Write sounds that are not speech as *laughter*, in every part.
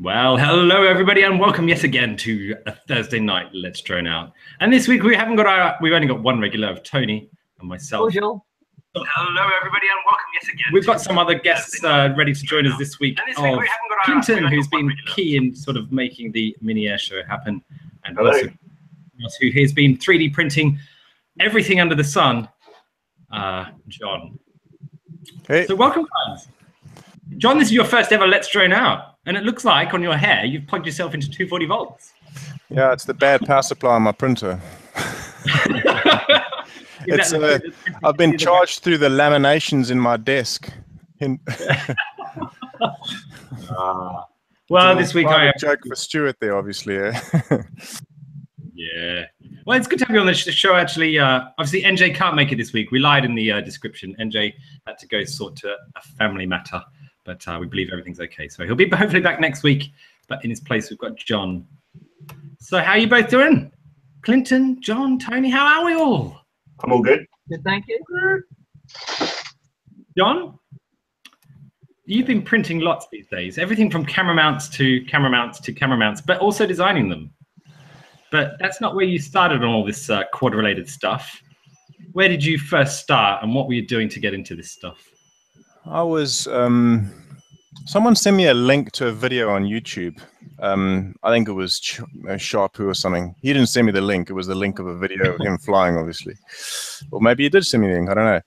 Well, hello everybody, and welcome yet again to a Thursday night Let's Drone Out. And this week we haven't got our, we've only got one regular of Tony and myself. Bonjour. Hello everybody, and welcome yet again. We've got some other guests uh, ready to join us this week. This week of Clinton, who's been key in sort of making the mini air show happen, and Hello. also who has been 3D printing everything under the sun. Uh, John. Hey. So welcome, guys. John, this is your first ever Let's Drone Out, and it looks like on your hair you've plugged yourself into 240 volts. Yeah, it's the bad power supply on my printer. *laughs* It's, uh, I've been charged through the laminations in my desk. In, *laughs* Well, this week I joke for Stuart there, obviously. eh? *laughs* yeah. Well, it's good to have you on the show. Actually, uh, obviously NJ can't make it this week. We lied in the uh, description. NJ had to go sort to a family matter, but uh, we believe everything's okay. So he'll be *laughs* hopefully back next week. But in his place, we've got John. So how are you both doing? Clinton, John, Tony, how are we all? I'm all good. Good, thank you. John, you've been printing lots these days. Everything from camera mounts to camera mounts to camera mounts, but also designing them. But that's not where you started on all this uh, quad-related stuff. Where did you first start, and what were you doing to get into this stuff? I was. Um, someone sent me a link to a video on YouTube. Um, I think it was Ch- uh, Charpu or something. He didn't send me the link. It was the link of a video of him flying, obviously. Or maybe he did send me the link. I don't know.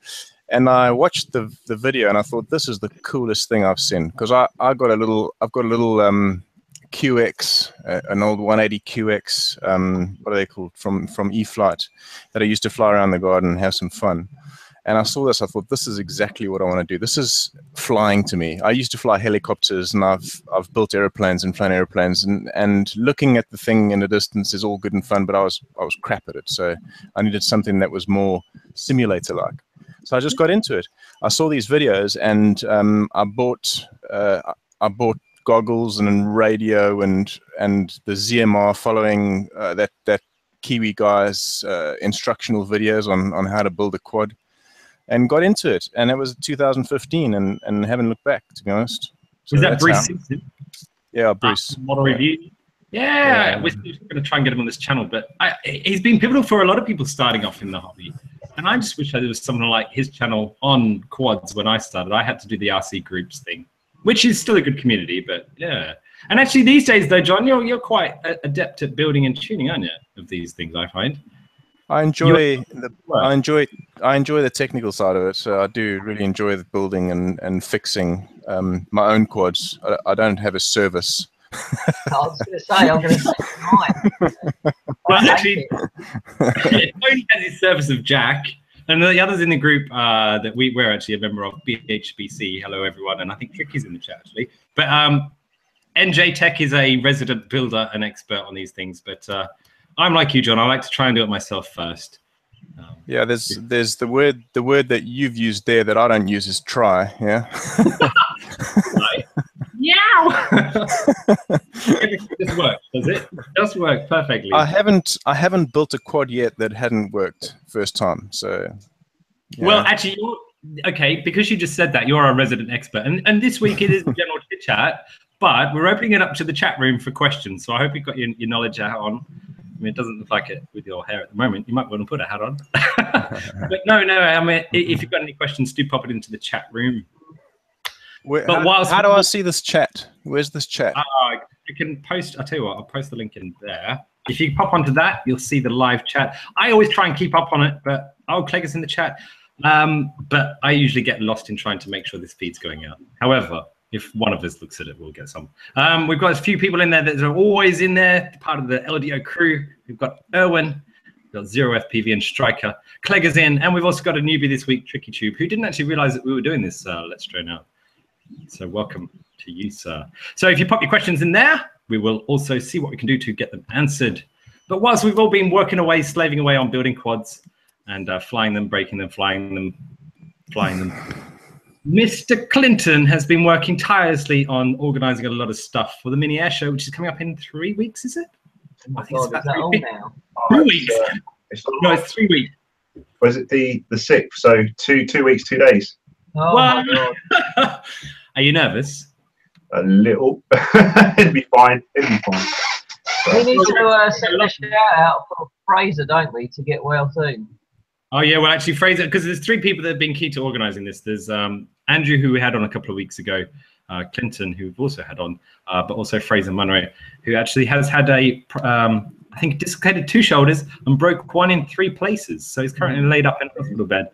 And I watched the the video and I thought this is the coolest thing I've seen because I I got a little I've got a little um, QX, uh, an old 180 QX. Um, what are they called from from E-flite that I used to fly around the garden and have some fun. And I saw this. I thought this is exactly what I want to do. This is flying to me. I used to fly helicopters, and I've I've built airplanes and flown airplanes, and and looking at the thing in the distance is all good and fun. But I was I was crap at it, so I needed something that was more simulator like. So I just got into it. I saw these videos, and um, I bought uh, I bought goggles and radio and and the ZMR following uh, that that Kiwi guy's uh, instructional videos on on how to build a quad and got into it. And it was 2015, and and haven't looked back to be honest. So Was that Bruce how- Simpson? Yeah, Bruce. Uh, model review. Yeah, Yeah. we're going to try and get him on this channel, but I, he's been pivotal for a lot of people starting off in the hobby. And I just wish there was someone like his channel on quads when I started. I had to do the RC groups thing, which is still a good community, but yeah. And actually, these days, though, John, you're, you're quite adept at building and tuning, aren't you, of these things, I find. I enjoy the I enjoy I enjoy the technical side of it. So I do really enjoy the building and and fixing um, my own quads. I, I don't have a service. I was going to say, I'm going to say mine. *laughs* Well, I actually- it. Tony *laughs* has his service of Jack, and the others in the group uh, that we, we're actually a member of, BHBC. Hello, everyone, and I think Tricky's in the chat actually. But um, NJ Tech is a resident builder and expert on these things. But uh, I'm like you, John. I like to try and do it myself first. Um, Yeah, there's there's the word the word that you've used there that I don't use is try. Yeah. *laughs* Meow. Everything just works, does it? It does work perfectly. I haven't I haven't built a quad yet that hadn't worked first time. So. yeah. Well, actually, you're, okay, because you just said that, you're our resident expert. And, and this week it is general chit chat, but we're opening it up to the chat room for questions. So I hope you've got your, your knowledge out on. I mean, it doesn't look like it with your hair at the moment. You might want to put a hat on. *laughs* but no, no, I mean, if you've got any questions, do pop it into the chat room. Where- but how, how do I see this chat? Where's this chat? Uh, you can post, I'll tell you what, I'll post the link in there. If you pop onto that, you'll see the live chat. I always try and keep up on it, but oh, Clegg is in the chat. Um, but I usually get lost in trying to make sure this feed's going out. However, if one of us looks at it, we'll get some. Um, we've got a few people in there that are always in there, part of the LDO crew. We've got Erwin, we've got Zero FPV and Striker. Clegg is in, and we've also got a newbie this week, Tricky Tube, who didn't actually realize that we were doing this uh, Let's Drone Out. So welcome to you, sir. So if you pop your questions in there, we will also see what we can do to get them answered. But whilst we've all been working away, slaving away on building quads and uh, flying them, breaking them, flying them, flying them, Mr. Clinton has been working tirelessly on organizing a lot of stuff for the mini air show, which is coming up in three weeks, is it? Oh I think it's God, is about all three- now? Two weeks. Uh, it's No, it's three weeks. was it the the sixth? So two two weeks, two days. Oh Well- my God. *laughs* Are you nervous? a little. *laughs* It'll be fine. It'd be fine. We need to uh, send a *laughs* shout out for Fraser, don't we, to get well soon? Oh yeah, well actually Fraser, because there's three people that have been key to organising this. There's um, Andrew, who we had on a couple of weeks ago, uh, Clinton, who we've also had on, uh, but also Fraser Munro, who actually has had a, um, I think, dislocated two shoulders and broke one in three places. So he's currently laid up in a hospital bed.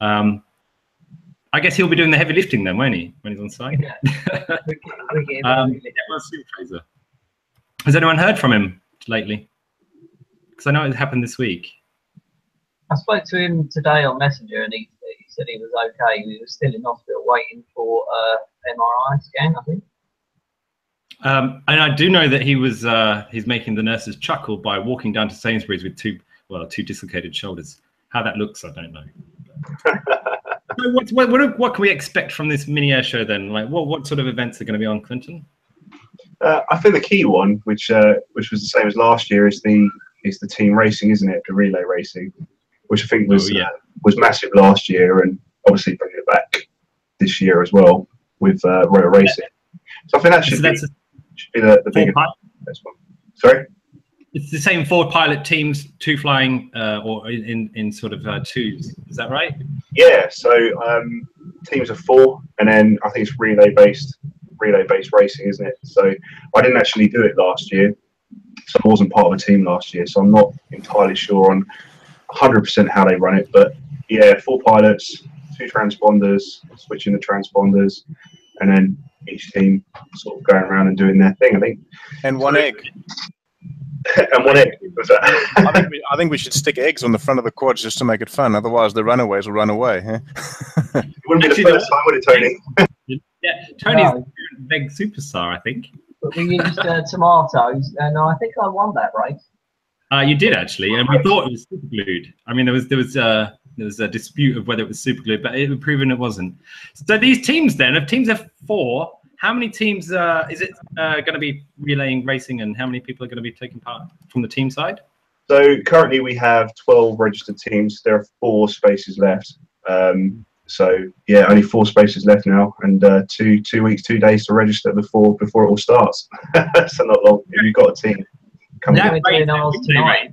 Um, I guess he'll be doing the heavy lifting then, won't he, when he's on site? Yeah. We get- we get Um, yeah, we'll Fraser. Has anyone heard from him lately? Because I know it happened this week. I spoke to him today on Messenger, and he, he said he was okay. He was still in hospital waiting for uh, MRI scan, I think. Um, and I do know that he was uh, he's making the nurses chuckle by walking down to Sainsbury's with two well two dislocated shoulders. How that looks, I don't know. *laughs* So what, what, what, what can we expect from this mini air show then? Like, what, what sort of events are going to be on Clinton? Uh, I think the key one, which uh, which was the same as last year, is the is the team racing, isn't it? The relay racing, which I think was Oh, yeah. uh, was massive last year, and obviously bringing it back this year as well with uh, rotor racing. So I think that So should be, a should be the, the biggest one. Sorry. it's the same four pilot teams, two flying uh, or in, in, in sort of uh, twos. Is that right? Yeah, so um, teams of four, and then I think it's relay based, relay based racing, isn't it? So I didn't actually do it last year, so I wasn't part of a team last year, so I'm not entirely sure on 100% how they run it. But yeah, four pilots, two transponders, switching the transponders, and then each team sort of going around and doing their thing. I think, And one egg. *laughs* and one egg was that. I think, we, I think we should stick eggs on the front of the quads just to make it fun. Otherwise, the runaways will run away. Huh? it wouldn't be the first time, would it, Tony? Yeah, Tony's No. the big superstar, I think. But we used uh, tomatoes, and I think I won that race. Uh, you did actually, and we thought it was super glued. I mean, there was there was uh, there was a dispute of whether it was super glued, but it was proven it wasn't. So these teams then, if teams have four, how many teams uh, is it uh, going to be relaying racing, and how many people are going to be taking part from the team side? So currently we have 12 registered teams. There are four spaces left. Um, so yeah, only four spaces left now, and uh, two two weeks, two days to register before before it all starts. *laughs* so not long. If you've got a team, come That We're race, doing that ours relay tonight. race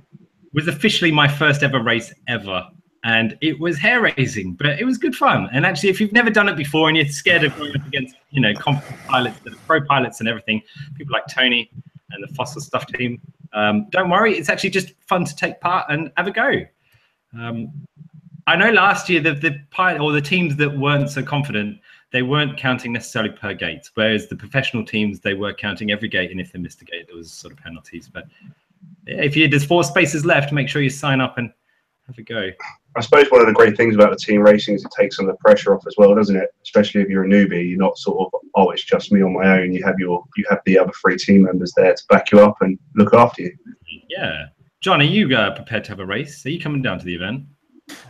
was officially my first ever race ever. And it was hair raising, but it was good fun. And actually, if you've never done it before and you're scared of going up against, you know, competent pilots, pro pilots and everything, people like Tony and the Fossil Stuff team, um, don't worry. It's actually just fun to take part and have a go. Um, I know last year the the pilot or the teams that weren't so confident, they weren't counting necessarily per gate, whereas the professional teams they were counting every gate, and if they missed a gate, there was sort of penalties. But if you there's four spaces left, make sure you sign up and have a go. I suppose one of the great things about the team racing is it takes some of the pressure off as well, doesn't it? Especially if you're a newbie, you're not sort of oh, it's just me on my own. You have your you have the other three team members there to back you up and look after you. Yeah, John, are you uh, prepared to have a race? Are you coming down to the event?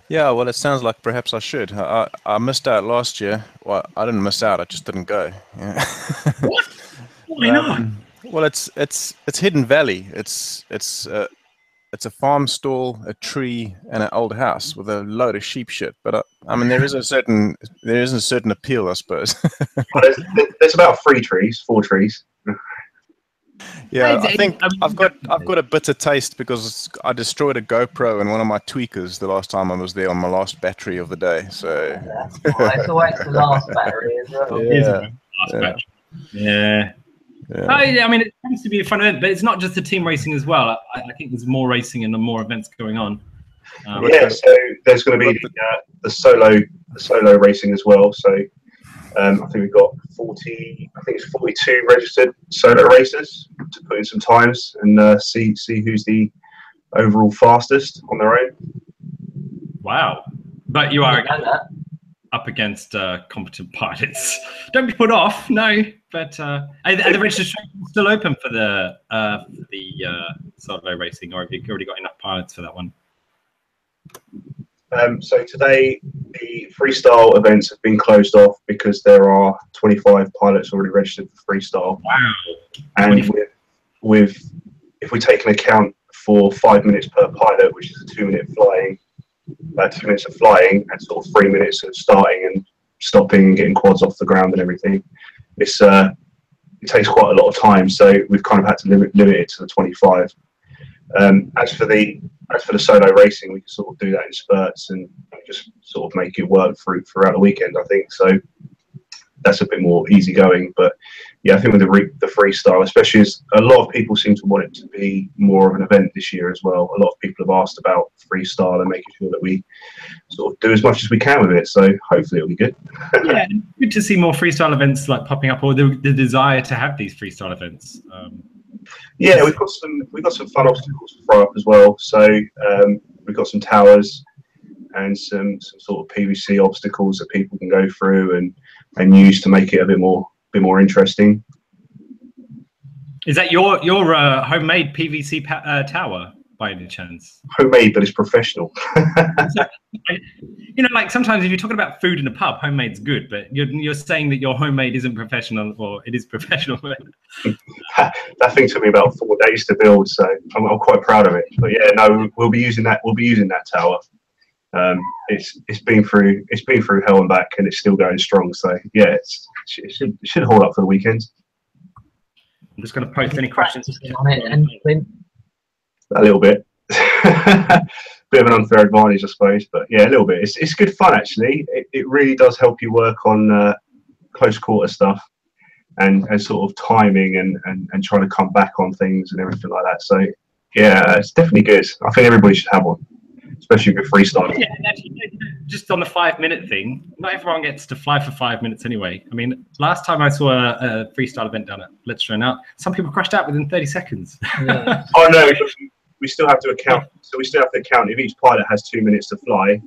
Yeah, well, it sounds like perhaps I should. I, I I missed out last year. Well, I didn't miss out. I just didn't go. Yeah. What? Why not? Um, well, it's it's it's Hidden Valley. It's it's uh, it's a farm stall, a tree, and an old house with a load of sheep shit. But uh, I mean, there is a certain there is a certain appeal, I suppose. *laughs* Well, there's, there's about three trees, four trees. Yeah, It's- I think I mean, I've got I've got a bitter taste because I destroyed a GoPro and one of my tweakers the last time I was there on my last battery of the day. So That's it's always the last battery as well. It is a yeah, yeah. batch. Yeah. yeah. I, I mean, it tends to be a fun event, but it's not just the team racing as well. I, I think there's more racing and more events going on. Um, Yeah, so there's going to be the, uh, the solo the solo racing as well. So um, I think we've got 40, I think it's 42 registered solo racers to put in some times and uh, see see who's the overall fastest on their own. Wow. But you are didn't that. up against uh, competent pilots. *laughs* Don't be put off. No, but uh, are, are the registrations still open for the uh, for the uh, solo racing, or have you already got enough pilots for that one? Um, so today the freestyle events have been closed off because there are 25 pilots already registered for freestyle. Wow. and with, with if we take an account for five minutes per pilot, which is a two minute flying, uh, two minutes of flying, and sort of three minutes of starting and stopping and getting quads off the ground and everything, it's uh, it takes quite a lot of time. So we've kind of had to limit, limit it to the 25. Um, as for the as for the solo racing, we can sort of do that in spurts and just sort of make it work through throughout the weekend. I think so. That's a bit more easygoing, but yeah, I think with the re- the freestyle, especially as a lot of people seem to want it to be more of an event this year as well. A lot of people have asked about freestyle and making sure that we sort of do as much as we can with it. So hopefully it'll be good. *laughs* yeah, good to see more freestyle events like popping up, or the, the desire to have these freestyle events. Um, yeah, we've got some we've got some fun obstacles to throw up as well. So um, we've got some towers and some some sort of PVC obstacles that people can go through and and use to make it a bit more bit more interesting. Is that your your uh, homemade PVC uh, tower by any chance? Homemade, but it's professional. *laughs* you know, like sometimes if you're talking about food in a pub, homemade's good, but you're you're saying that your homemade isn't professional, or it is professional. *laughs* that thing took me about four days to build, so I'm, I'm quite proud of it. But yeah, no, we'll be using that. We'll be using that tower. Um, it's it's been through it's been through hell and back, and it's still going strong. So yeah, it's, it should it should hold up for the weekend. I'm just going to post any questions on it and Clint. A little bit. *laughs* bit of an unfair advantage, I suppose, but yeah, a little bit. It's, it's good fun actually. It, it really does help you work on uh, close quarter stuff and, and sort of timing and, and, and trying to come back on things and everything like that. So yeah, it's definitely good. I think everybody should have one, especially with freestyle. Yeah, actually, just on the five minute thing, not everyone gets to fly for five minutes anyway. I mean, last time I saw a, a freestyle event down at Let's Run Out, some people crashed out within 30 seconds. Yeah. *laughs* oh no, we still have to account. So we still have to account if each pilot has two minutes to fly,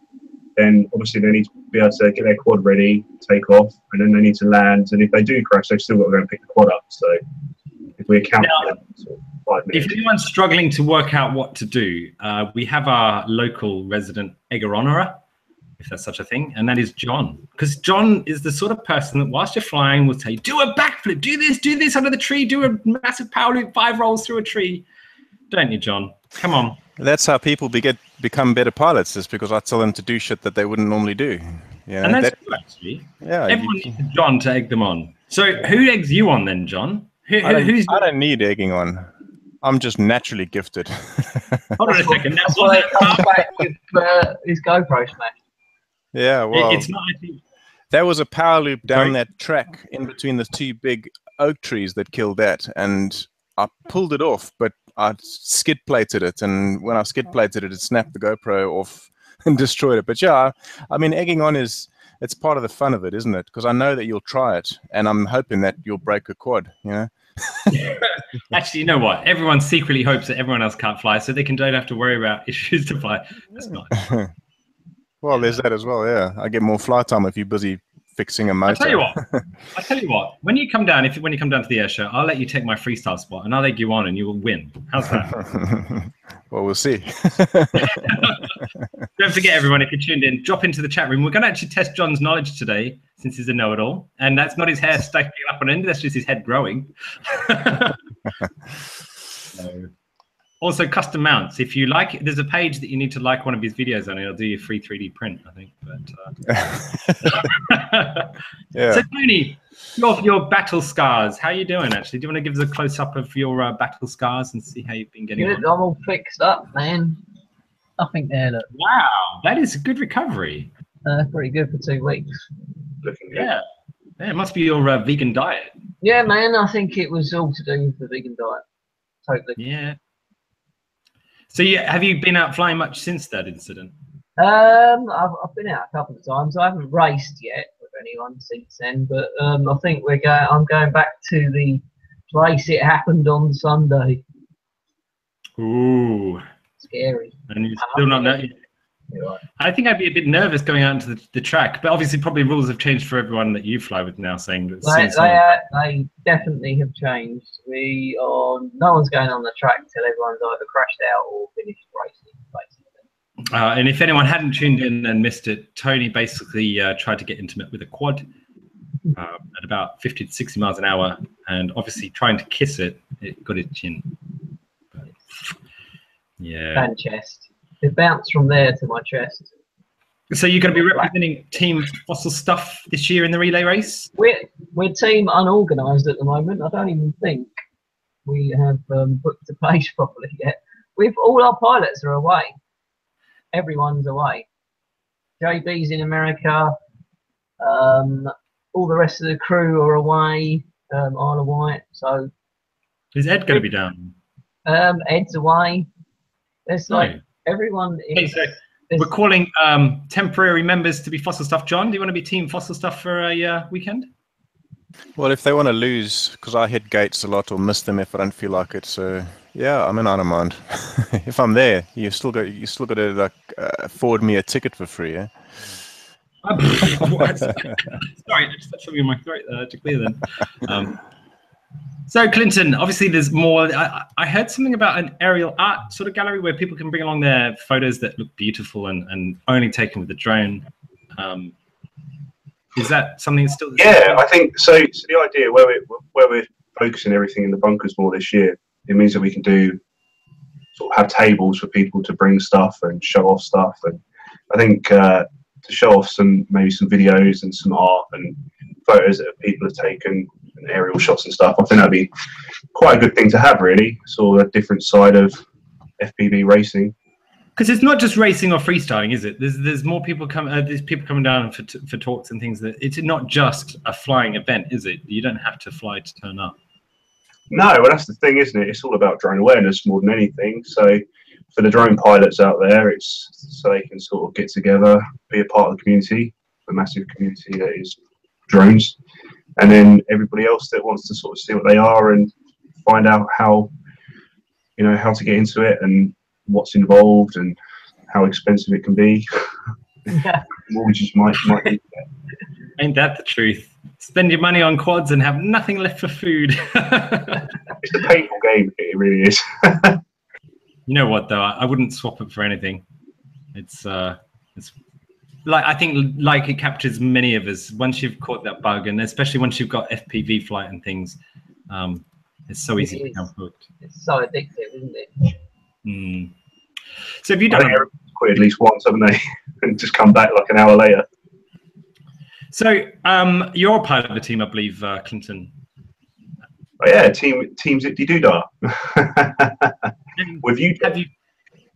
then obviously they need to be able to get their quad ready, take off, and then they need to land. And if they do crash, they've still got to go and pick the quad up. So if we account Now, for that, sort of five minutes. If anyone's struggling to work out what to do, uh, we have our local resident Egger honorer, if that's such a thing, and that is John. Because John is the sort of person that, whilst you're flying, will say, "Do a backflip, do this, do this under the tree, do a massive power loop, five rolls through a tree." Don't you, John? Come on. That's how people be get, become better pilots, is because I tell them to do shit that they wouldn't normally do. Yeah, And that's that- true, actually. yeah. you- Everyone needs John to egg them on. So who eggs you on then, John? Who, I, don't, who's? I don't need egging on. I'm just naturally gifted. *laughs* Hold on a second. *laughs* That's why he comes *laughs* back with uh, his GoPro smash. yeah, it- well, it's not. I think, there was a power loop down Sorry? that track in between the two big oak trees that killed that, and I pulled it off, but I skid plated it, and when I skid plated it, it snapped the GoPro off *laughs* and destroyed it. But yeah, I mean, egging on is it's part of the fun of it, isn't it? Because I know that you'll try it, and I'm hoping that you'll break a quad. You know. *laughs* Actually, you know what? Everyone secretly hopes that everyone else can't fly, so they can don't have to worry about *laughs* issues to fly. That's not. Well, there's that as well. Yeah, I get more flight time if you're busy fixing a motor. I tell you what. I tell you what. When you come down, if when you come down to the air show, I'll let you take my freestyle spot, and I'll egg you on, and you will win. How's that? *laughs* well, we'll see. *laughs* Don't forget, everyone, if you're tuned in, drop into the chat room. We're going to actually test John's knowledge today, since he's a know-it-all, and that's not his hair stacking up on end. That's just his head growing. *laughs* Also, custom mounts. If you like, there's a page that you need to like one of his videos on. It'll do your free 3D print, I think. But uh... *laughs* *laughs* yeah. so, Tony, your your battle scars. How are you doing? Actually, do you want to give us a close up of your uh, battle scars and see how you've been getting Good, on? I'm all fixed up, man. Nothing there, look. Wow, that is a good recovery. Uh, pretty good for two weeks. Looking good. Yeah, yeah it must be your uh, vegan diet. Yeah, man, I think it was all to do with the vegan diet. Totally. Yeah. So, yeah, have you been out flying much since that incident? Um, I've, I've been out a couple of times. I haven't raced yet with anyone since then, but um, I think we're going. I'm going back to the place it happened on Sunday. Ooh, Scary. and you're still not know. I think I'd be a bit nervous going out into the, the track, but obviously, probably rules have changed for everyone that you fly with now, saying that. They, they, uh, they definitely have changed. We are no one's going on the track until everyone's either crashed out or finished racing. Basically. Uh, and if anyone hadn't tuned in and missed it, Tony basically uh, tried to get intimate with a quad uh, at about 50 to 60 miles an hour, and obviously trying to kiss it, it got his chin. But, yeah. And chest. It bounced from there to my chest. So you're going to be representing Team Fossil Stuff this year in the relay race? We're we're team unorganised at the moment. I don't even think we have um, booked a place *laughs* properly yet. We've all our pilots are away. Everyone's away. JB's in America. Um, all the rest of the crew are away. Um, Isle of Wight. So Is Ed going to be down? um, Ed's away. It's like No. Everyone Hey, is. so is- we're calling um, temporary members to be Fossil Stuff. John, do you want to be Team Fossil Stuff for a uh, weekend? Well, if they want to lose, because I hit gates a lot or miss them if I don't feel like it. So yeah, I mean, I don't mind. *laughs* if I'm there, you still got you still got to like uh, forward me a ticket for free. Yeah. *laughs* Sorry, I just had something in my throat uh, to clear then. Um, so, Clinton, obviously, there's more. I, I heard something about an aerial art sort of gallery where people can bring along their photos that look beautiful and, and only taken with the drone. Um, is that something that's still? Yeah, I think so. So the idea where we where we're focusing everything in the bunkers more this year, it means that we can do sort of have tables for people to bring stuff and show off stuff, and I think uh, to show off some maybe some videos and some art and photos that people have taken and aerial shots and stuff. I think that'd be quite a good thing to have, really. Sort of a different side of FPV racing. Because it's not just racing or freestyling, is it? There's there's more people come. Uh, there's people coming down for t- for talks and things. That it's not just a flying event, is it? You don't have to fly to turn up. No, well, that's the thing, isn't it? It's all about drone awareness more than anything. So, for the drone pilots out there, it's so they can sort of get together, be a part of the community, the massive community that is drones, and then everybody else that wants to sort of see what they are and find out how, you know, how to get into it and what's involved and how expensive it can be. Yeah. *laughs* Mortgages might might be Ain't that the truth? Spend your money on quads and have nothing left for food. *laughs* it's a painful game. It really is. *laughs* you know what though? I, I wouldn't swap it for anything. It's uh, it's like I think like it captures many of us once you've caught that bug, and especially once you've got FPV flight and things. Um, it's so easy to become hooked. It's so addictive, isn't it? Mm. So have you I done? think everybody's quit at least once, haven't they? *laughs* and just come back like an hour later. So um, you're a part of the team, I believe, uh, Clinton. Oh, yeah, team team Zipty Doodah. *laughs* With you, Have you?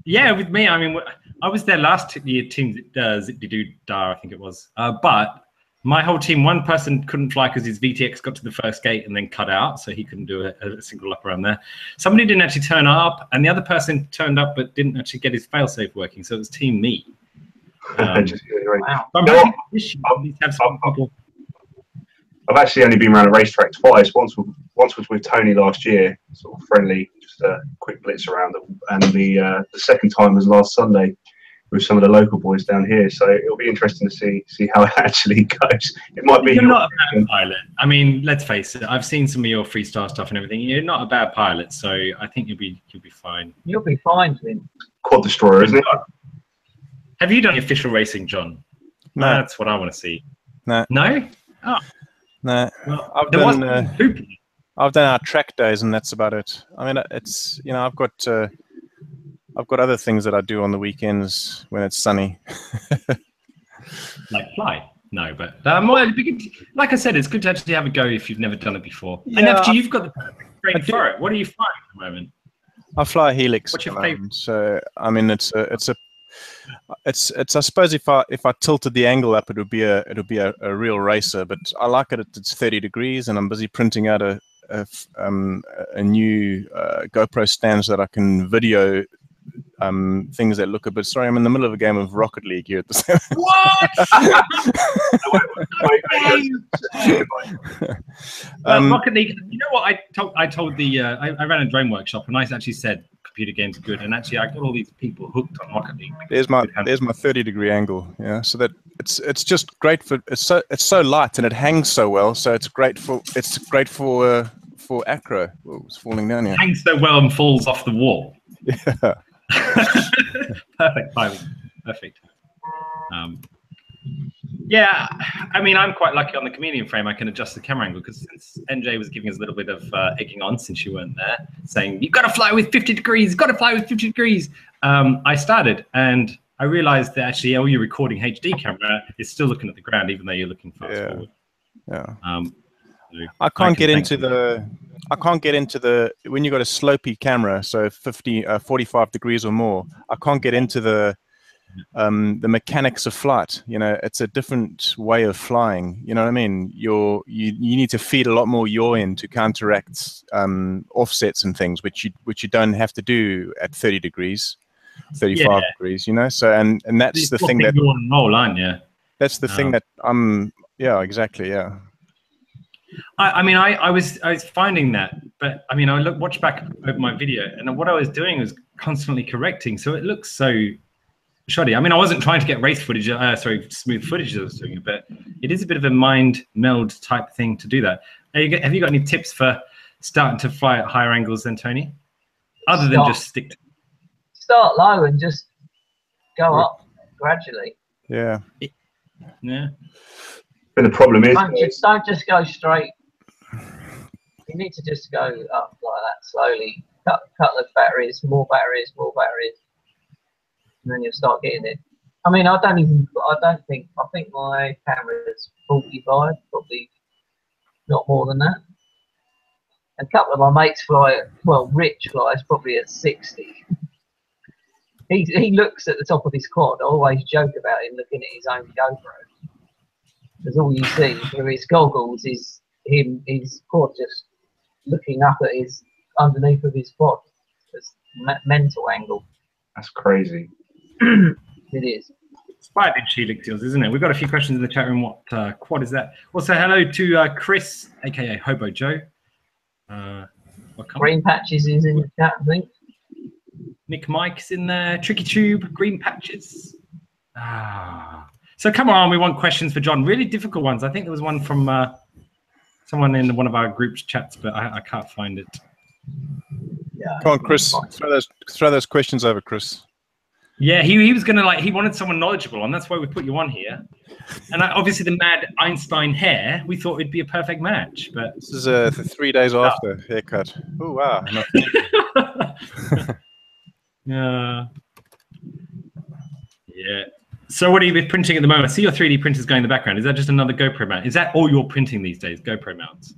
Yeah, with me. I mean, wh- I was there last year, team uh, Zippy Doo Dar, I think it was. Uh, but my whole team, one person couldn't fly because his VTX got to the first gate and then cut out, so he couldn't do a, a single lap around there. Somebody didn't actually turn up, and the other person turned up but didn't actually get his failsafe working, so it was team me. *laughs* Um, just, right. Wow. I'm No, hoping this year at least have some people. I've actually only been around a racetrack twice. Once, with- once was with Tony last year, sort of friendly, just a quick blitz around, and the uh, the second time was last Sunday with some of the local boys down here. So it'll be interesting to see see how *laughs* it actually goes. It might be You're not a bad pilot. I mean, let's face it. I've seen some of your freestyle stuff and everything. You're not a bad pilot, so I think you'll be you'll be fine. You'll be fine, Flynn. quad destroyer, isn't it? Have you done official racing, John? No, That's what I want to see. No. No? no. Well, I've there done. Uh, hooping. I've done our track days, and that's about it. I mean, it's you know, I've got uh, I've got other things that I do on the weekends when it's sunny. *laughs* like fly. No, but um, well, it'd be good to- like I said, it's good to actually have a go if you've never done it before. and after you've got the perfect frame do- for it, what are you flying at the moment? I fly a Helix. What's your moment, So I mean, it's a, it's a, it's it's. I suppose if I if I tilted the angle up, it would be a it would be a, a real racer. But I like it. at It's thirty degrees, and I'm busy printing out a a, um, a new uh, GoPro stand so that I can video um, things that look a bit. Sorry, I'm in the middle of a game of Rocket League here at the same. What? Um, uh, Rocket League. You know what I told? I told the uh, I, I ran a drone workshop, and I actually said computer games are good. And actually, I got all these people hooked on Rocket League. There's my there's my 30 degree angle. Yeah, so that it's it's just great for it's so it's so light and it hangs so well. So it's great for it's great for uh, for acro. Oh, it's falling down here. Hangs so well and falls off the wall. Yeah. *laughs* Perfect timing. Perfect. Um, yeah, I mean, I'm quite lucky on the Chameleon frame. I can adjust the camera angle because since NJ was giving us a little bit of uh, egging on since you weren't there, saying you've got to fly with 50 degrees, got to fly with 50 degrees. Um, I started, and I realized that actually, all your recording HD camera is still looking at the ground, even though you're looking fast Yeah. forward. Yeah. Um, I can't can get into the. I can't get into the when you've got a slopey camera, so 50, uh, 45 degrees or more. I can't get into the um, the mechanics of flight. You know, it's a different way of flying. You know what I mean? You're you you need to feed a lot more yaw in to counteract um, offsets and things, which you which you don't have to do at thirty degrees, thirty five Yeah. degrees. You know, so and and that's it's the thing that roll, aren't you? that's the thing Um, that I'm. Yeah, exactly. Yeah. I, I mean, I, I was I was finding that, but I mean, I look watch back over my video, and what I was doing was constantly correcting, so it looks so shoddy. I mean, I wasn't trying to get race footage, uh, sorry, smooth footage I was doing it, but it is a bit of a mind meld type thing to do that. Have you got, have you got any tips for starting to fly at higher angles than Tony, other than just stick? To, Start low and just go up gradually. Yeah. yeah, But the problem is, Don't just, don't just go straight. You need to just go up like that slowly. Cut, cut the batteries, more batteries, more batteries, and then you'll start getting it. I mean, I don't even. I don't think. I think my camera is 45, probably not more than that. A couple of my mates fly. Well, Rich flies probably at 60. He, he looks at the top of his quad. I always joke about him looking at his own GoPro because all you see through his goggles is him, his quad just looking up at his underneath of his quad. It's me- mental angle. that's crazy. *clears throat* It is. Inspired in Helix deals, isn't it? We've got a few questions in the chat room. What uh, quad is that? Also, hello to uh, Chris, aka Hobo Joe. Uh, welcome. Green patches is in the chat, I think. Nick Mike's in there. Tricky Tube, Green Patches. Ah. So come on, we want questions for John. Really difficult ones. I think there was one from uh, someone in one of our group's chats, but I, I can't find it. Yeah. Come on, Chris. Throw those throw those questions over, Chris. Yeah, he, he was gonna like he wanted someone knowledgeable, and that's why we put you on here. And I, obviously, the mad Einstein hair, we thought it'd be a perfect match, but This is uh, th- three days after haircut. Oh wow! *laughs* *laughs* Yeah. Yeah. So what are you printing at the moment? I see your 3D printers going in the background. Is that just another GoPro mount? Is that all you're printing these days? GoPro mounts?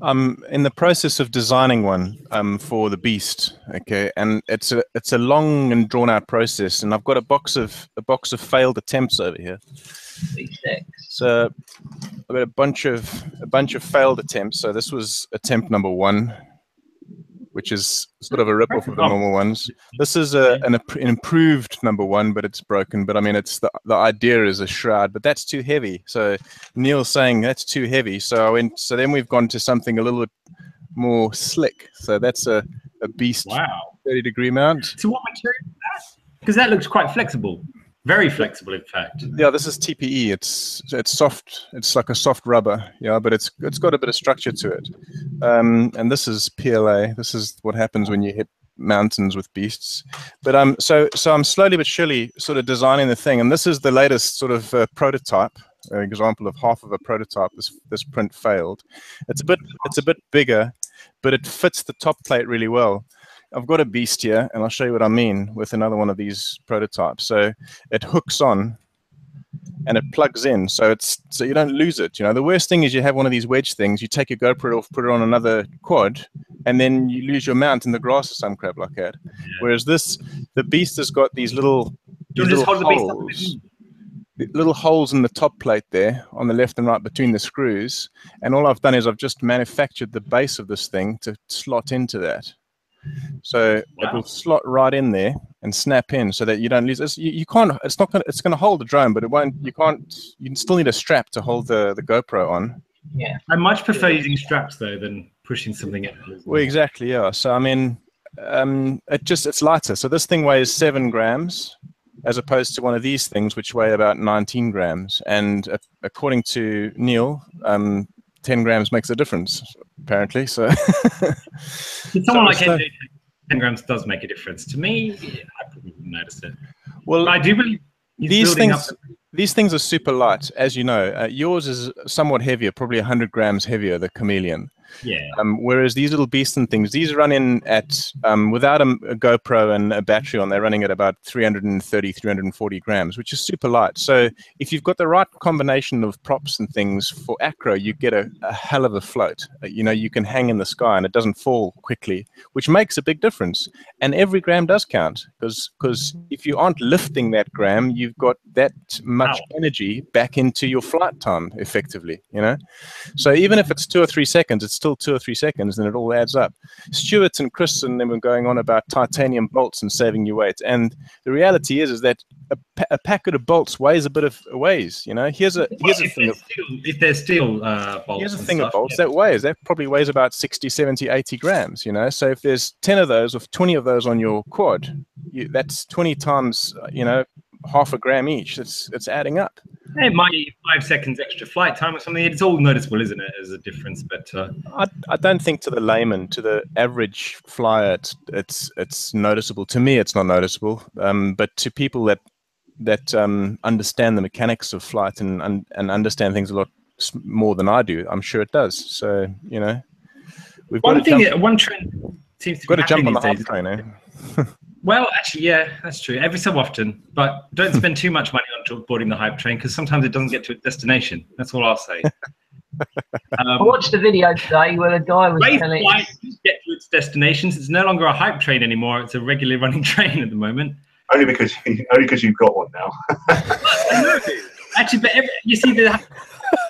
I'm in the process of designing one um, for the Beast. Okay, and it's a it's a long and drawn out process, and I've got a box of a box of failed attempts over here. So I've got a bunch of a bunch of failed attempts. So this was attempt number one, which is sort of a rip off of the Oh. normal ones. Oh. This is a, an, an improved number one, but it's broken. But I mean, it's the the idea is a shroud, but that's too heavy. So Neil's saying that's too heavy. So I went. So then we've gone to something a little bit more slick. So that's a a beast Wow. thirty degree mount. So what material is that? Because that looks quite flexible. Very flexible, in fact. Yeah, this is TPE. It's it's soft. It's like a soft rubber. Yeah, but it's it's got a bit of structure to it. Um, and this is PLA. This is what happens when you hit mountains with beasts. But um, so so I'm slowly but surely sort of designing the thing, and this is the latest sort of uh, prototype. An example of half of a prototype. This this print failed. It's a bit it's a bit bigger, but it fits the top plate really well. I've got a beast here, and I'll show you what I mean with another one of these prototypes. So it hooks on and it plugs in. So it's so you don't lose it you know. The worst thing is you have one of these wedge things you take your gopro off put it on another quad and then you lose your mount in the grass or some crap like that. Whereas this the beast has got these little these you want to just little hold the beast up a bit holes little holes in the top plate there on the left and right between the screws. And all i've done is i've just manufactured the base of this thing to slot into that so it will slot right in there and snap in so that you don't lose it's, you, you can't it's not gonna it's gonna hold the drone but it won't you can't you still need a strap to hold the the gopro on. Yeah. I much prefer using straps though than pushing something in. well exactly yeah. So i mean um it just it's lighter. So this thing weighs seven grams as opposed to one of these things which weigh about 19 grams. And uh, according to neil um 10 grams makes a difference apparently so *laughs* someone like So- NJ, 10 grams does make a difference. To me, yeah, I probably wouldn't notice it. well But I do believe these things these things are super light as you know uh, yours is somewhat heavier probably 100 grams heavier the chameleon Yeah. Um, whereas these little beasts and things, these run in at um, without a, a, GoPro and a battery on, they're running at about 330, 340 grams, which is super light. So if you've got the right combination of props and things for acro, you get a, a hell of a float. Uh, you know, you can hang in the sky and it doesn't fall quickly, which makes a big difference. And every gram does count because because if you aren't lifting that gram, you've got that much Ow. energy back into your flight time effectively. You know, so even if it's two or three seconds, it's still two or three seconds, and it all adds up. Stuart and Chris and them were going on about titanium bolts and saving you weight, and the reality is is that a, a packet of bolts weighs a bit of weighs. You know, here's a here's well, a thing. Of, steel, if there's steel uh, bolts, here's a thing stuff, of bolts yeah. that weighs. That probably weighs about 60, 70, 80 grams. You know, so if there's ten of those or twenty of those on your quad, you, that's twenty times. You know, half a gram each. It's it's adding up. It might be five seconds extra flight time or something. It's all noticeable, isn't it, as a difference? But uh... I, I don't think to the layman, to the average flyer, it's it's, it's noticeable. To me, it's not noticeable. Um, but to people that that um, understand the mechanics of flight and, and and understand things a lot more than I do, I'm sure it does. So you know, we've one got thing, jump, one trend seems to got to jump on the hype train, eh? *laughs* Well, actually, yeah, that's true. Every so often, but don't spend too much money on boarding the hype train because sometimes it doesn't get to its destination. That's all I'll say. *laughs* Um, I watched a video today where a guy was telling flight get to its destinations. It's no longer a hype train anymore. It's a regularly running *laughs* train at the moment. Only because only because you've got one now. *laughs* actually, but every, you see the.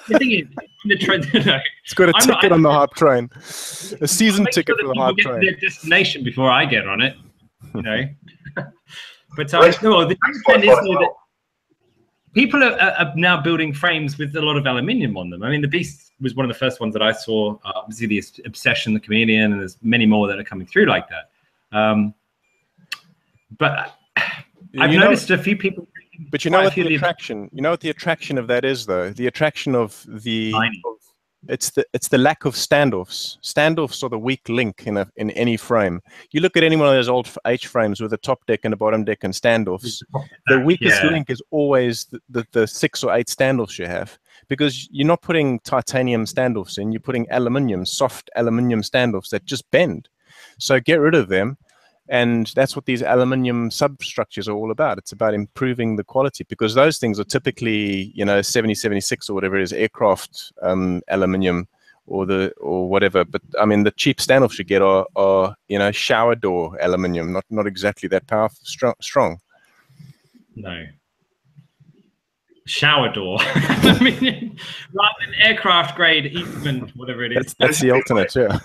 The thing is, the train, no, it's got a I'm ticket not, on the hype train, a season ticket sure for the hype train. get train. To their destination before I get on it you know. *laughs* but um, no, the trend is that people are, are, now building frames with a lot of aluminium on them. I mean, the Beast was one of the first ones that I saw. Uh, obviously, the Obsession, the Chameleon, and there's many more that are coming through like that. Um, but I've you noticed know, a few people. But you know what the attraction? You know what the attraction of that is, though. The attraction of the of it's the it's the lack of standoffs. Standoffs are the weak link in a in any frame. You look at any one of those old H frames with a top deck and a bottom deck and standoffs. The weakest yeah. link is always the, the, the six or eight standoffs you have because you're not putting titanium standoffs in. You're putting aluminium, soft aluminium standoffs that just bend. So get rid of them and that's what these aluminium substructures are all about. It's about improving the quality because those things are typically you know 7076 or whatever it is aircraft um, aluminium or the or whatever. But i mean the cheap standoffs you get are, are you know shower door aluminium not not exactly that powerful strong, strong. no shower door. *laughs* I mean, rather than aircraft grade Eastman, whatever it is. That's, that's the alternate, yeah.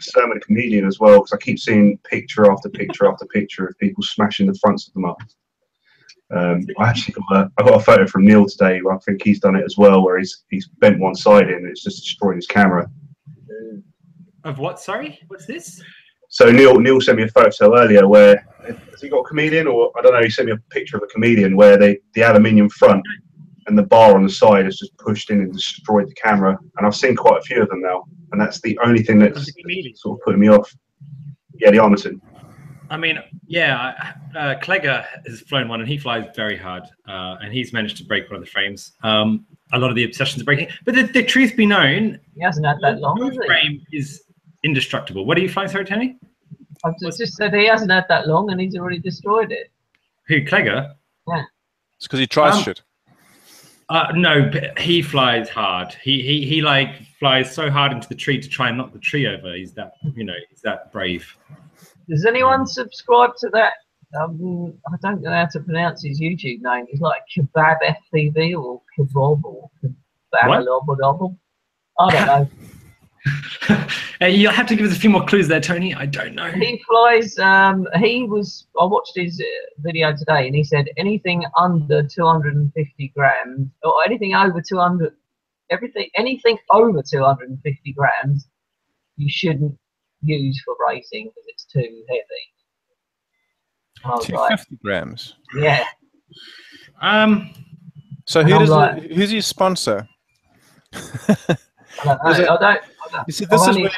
Sermon the Chameleon as well, because I keep seeing picture after picture after picture of people smashing the fronts of them up. Um, I actually got a, I got a photo from Neil today. I think he's done it as well, where he's he's bent one side in and it's just destroyed his camera. Of what? Sorry, what's this? So Neil Neil sent me a photo earlier where has he got a Chameleon or I don't know. He sent me a picture of a Chameleon where they the aluminium front and the bar on the side has just pushed in and destroyed the camera. And I've seen quite a few of them now, and that's the only thing that's sort of putting me off. Yeah, the Armattan. I mean, yeah, uh, Clegger has flown one, and he flies very hard, uh, and he's managed to break one of the frames. Um, a lot of the obsessions are breaking, but the, the truth be known, he hasn't had that long. The frame is indestructible. What are you flying, sorry, Tony? I've just, just said he hasn't had that long, and he's already destroyed it. Who, Clegger? Yeah. It's because he tries um, shit. Uh, no, he flies hard. He he he like flies so hard into the tree to try and knock the tree over. He's that you know he's that brave. Does anyone subscribe to that? Um, I don't know how to pronounce his YouTube name. He's like Kebab FPV or Kebab or Kebab I don't know. *laughs* *laughs* you'll have to give us a few more clues there, Tony. I don't know. He flies. Um, he was. I watched his uh, video today, and he said anything under 250 grams or anything over 200, everything, anything over 250 grams, you shouldn't use for racing because it's too heavy. 250 like, grams. Yeah. Um. So who does like, who's your sponsor? *laughs* I don't. I don't. You see, this is where,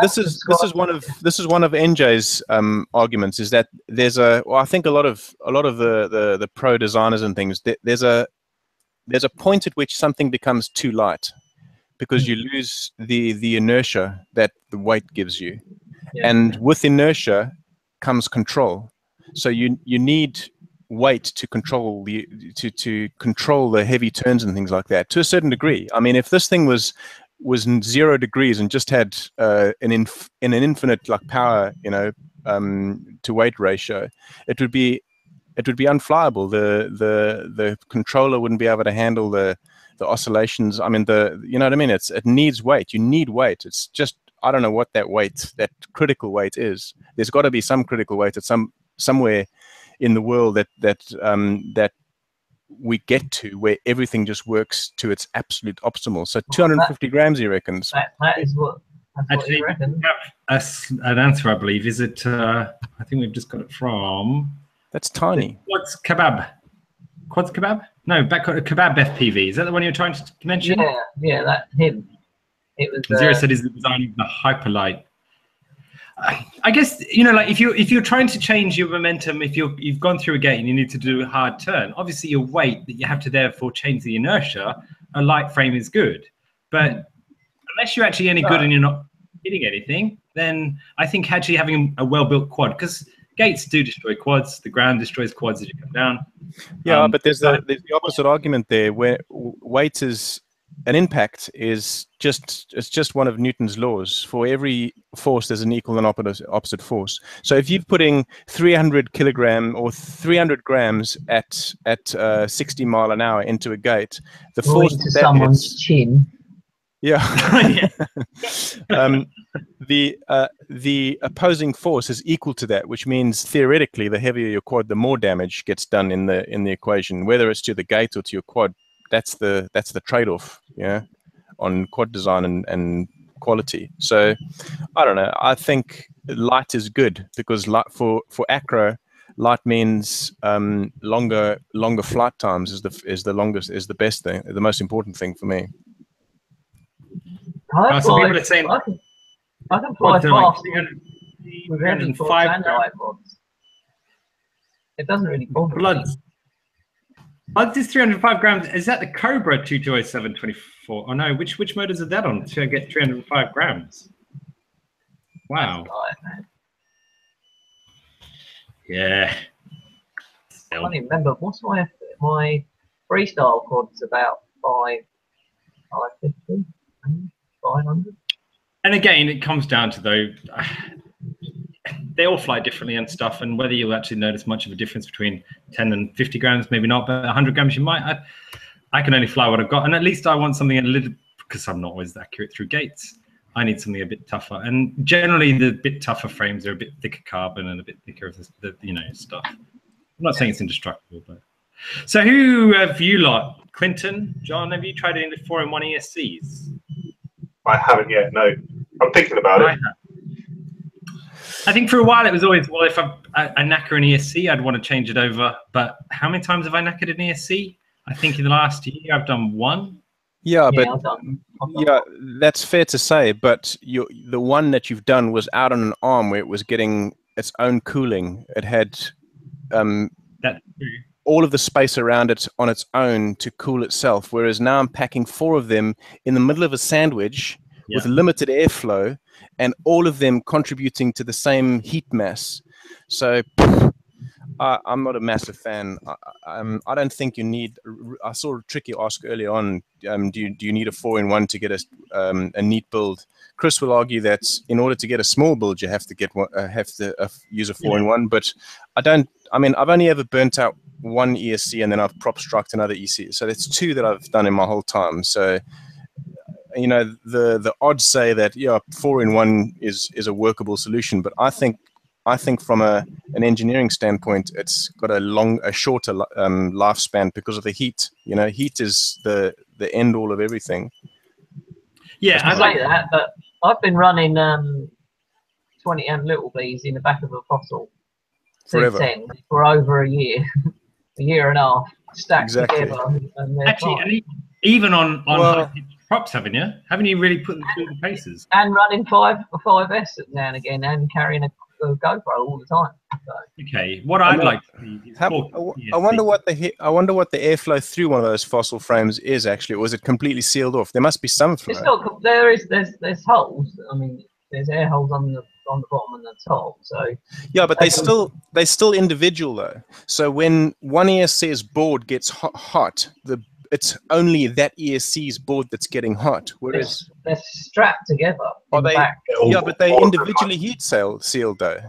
this is this is one of this is one of NJ's um, arguments is that there's a well I think a lot of a lot of the the, the pro designers and things there's a there's a point at which something becomes too light because you lose the the inertia that the weight gives you, Yeah. and with inertia comes control. So you you need weight to control the to to control the heavy turns and things like that to a certain degree. I mean, if this thing was was zero degrees and just had uh, an inf- in an infinite like power, you know, um, to weight ratio, it would be it would be unflyable. The the the controller wouldn't be able to handle the the oscillations. I mean, the you know what I mean. It's it needs weight. You need weight. It's just I don't know what that weight, that critical weight is. There's got to be some critical weight at some somewhere in the world that that um, that we get to where everything just works to its absolute optimal. So 250 grams, he reckons. That, that is what, that's what Actually, you reckon. a s an answer, I believe. Is it? Uh, I think we've just got it from That's tiny. Quads Kebab. Quads Kebab? No, back Kebab FPV. Is that the one you're trying to mention? Yeah, yeah, that him. It was. Zero Uh, said is the design of the hyperlight. I- guess you know, like if you if you're trying to change your momentum, if you're you've gone through a gate and you need to do a hard turn, obviously your weight that you have to therefore change the inertia. A light frame is good, but unless you're actually any good and you're not hitting anything, then I think actually having a well-built quad because gates do destroy quads. The ground destroys quads as you come down. Yeah, Um, but there's the there's the opposite argument there where weight is an impact is just it's just one of Newton's laws. For every force, there's an equal and opposite opposite force. So if you're putting 300 kilogram or 300 grams at at uh, 60 mile an hour into a gate, the or force into that someone's hits- chin. yeah. *laughs* *laughs* um, the uh, the opposing force is equal to that, which means theoretically, the heavier your quad, the more damage gets done in the in the equation. Whether it's to the gate or to your quad, that's the that's the trade-off, yeah, on quad design and, and quality. So, I don't know. I think light is good because light for for acro, light means um, longer longer flight times is the is the longest is the best thing, the most important thing for me. I Uh, so people are saying I can, I can fly quads are like with heavy quads 305 and light rods. It doesn't really bother me. Bloods. Bloods is 305 grams. Is that the Cobra 220724? Oh no, which which motors are that on to get 305 grams? Wow. Yeah. I can't even remember. What's my my freestyle is about five five fifty, five hundred. And again, it comes down to though, they all fly differently and stuff, and whether you'll actually notice much of a difference between 10 and 50 grams, maybe not, but 100 grams you might. I, I can only fly what I've got, and at least I want something a little because I'm not always accurate through gates. I need something a bit tougher, and generally the bit tougher frames are a bit thicker carbon and a bit thicker of the, the you know stuff. I'm not saying it's indestructible, but so who have you lot? Clinton, John, have you tried any four in one ESCs? I haven't yet. No, I'm thinking about I it. have. I think for a while it was always well if I, I, I knacker an ESC I'd want to change it over. But how many times have I knackered an ESC? I think in the last year I've done one. Yeah, but yeah, I've done. I've done Yeah, that's fair to say. But you, the one that you've done was out on an arm where it was getting its own cooling. It had um, That all of the space around it on its own to cool itself. Whereas now I'm packing four of them in the middle of a sandwich with limited airflow, and all of them contributing to the same heat mass. So. I, I'm not a massive fan. I, I- um, I don't think you need. I saw Tricky ask early on. Um, do you do you need a four in one to get a um, a neat build? Chris will argue that in order to get a small build, you have to get one, uh, have to uh, use a four in one. But I don't. I mean, I've only ever burnt out one ESC and then I've prop struck another ESC. So that's two that I've done in my whole time. So you know, the the odds say that yeah, four in one is is a workable solution. But I think I think from a an engineering standpoint, it's got a long, a shorter um, lifespan because of the heat. You know, heat is the the end all of everything. yeah, I I say like that, but I've been running um, 20 amp little bees in the back of a fossil Forever. 210 for over a year, *laughs* a year and a half, stacked Exactly. together. And actually fine. even on on Well- high pitch props, haven't you? Haven't you really put them through the paces? and running five five S now and again, and carrying a, a GoPro all the time. Okay, what I'd know- like to see is How, more I w- ESC. I wonder what the I wonder what the airflow through one of those fossil frames is actually. Was it completely sealed off? There must be some flow. It's not. There is. There's. There's holes. I mean, there's air holes on the on the bottom and the top. So Yeah, but they Okay. still they're still individual though. So when one ESC's board gets hot, hot the it's only that ESC's board that's getting hot. Whereas they're strapped together. Are in they- back. yeah, but they All individually heat seal, sealed though.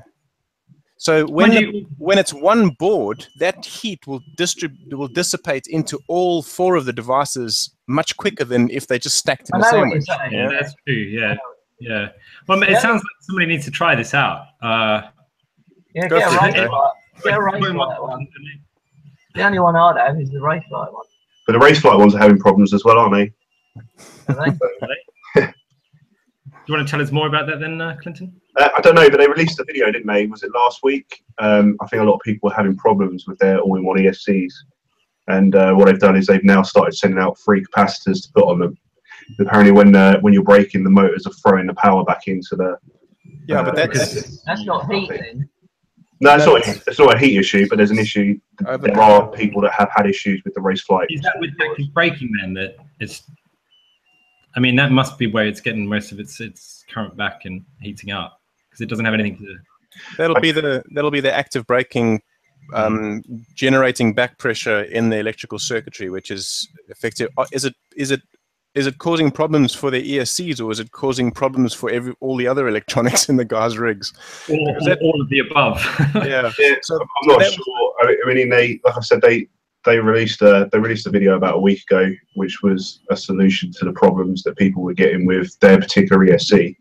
So when When the- you- when it's one board, that heat will distribute will dissipate into all four of the devices much quicker than if they just stacked in I a know what you're sandwich. Yeah, that's true. Yeah, yeah. Well, it Yeah. sounds like somebody needs to try this out. Uh, Yeah, get a for it, race Joe. light. Get a like, race put 'em one. The only one I'd have is the race light one. But the Raceflight ones are having problems as well, aren't they? I think. *laughs* Do you want to tell us more about that then, uh, Clinton? Uh, I don't know, but they released a video, didn't they? Was it last week? Um, I think a lot of people were having problems with their all-in-one ESCs, and uh, what they've done is they've now started sending out free capacitors to put on them. Apparently, when uh, when you're braking, the motors are throwing the power back into the. Yeah, but uh, that's That's not heat then. No, it's not. It's not a heat issue, but there's an issue. over There are people that have had issues with the Raceflight. Is that with active braking then that it's? I mean, that must be where it's getting most of its its current back and heating up because it doesn't have anything to. That'll be the that'll be the active braking um, generating back pressure in the electrical circuitry, which is effective. uh, Is it is it is it causing problems for the ESCs or is it causing problems for every all the other *laughs* electronics in the guys' rigs? All, Is that- all of the above. Yeah. *laughs* Yeah, So I'm not that- sure. I mean- I mean, they like I said, they they released a they released a video about a week ago, which was a solution to the problems that people were getting with their particular ESC.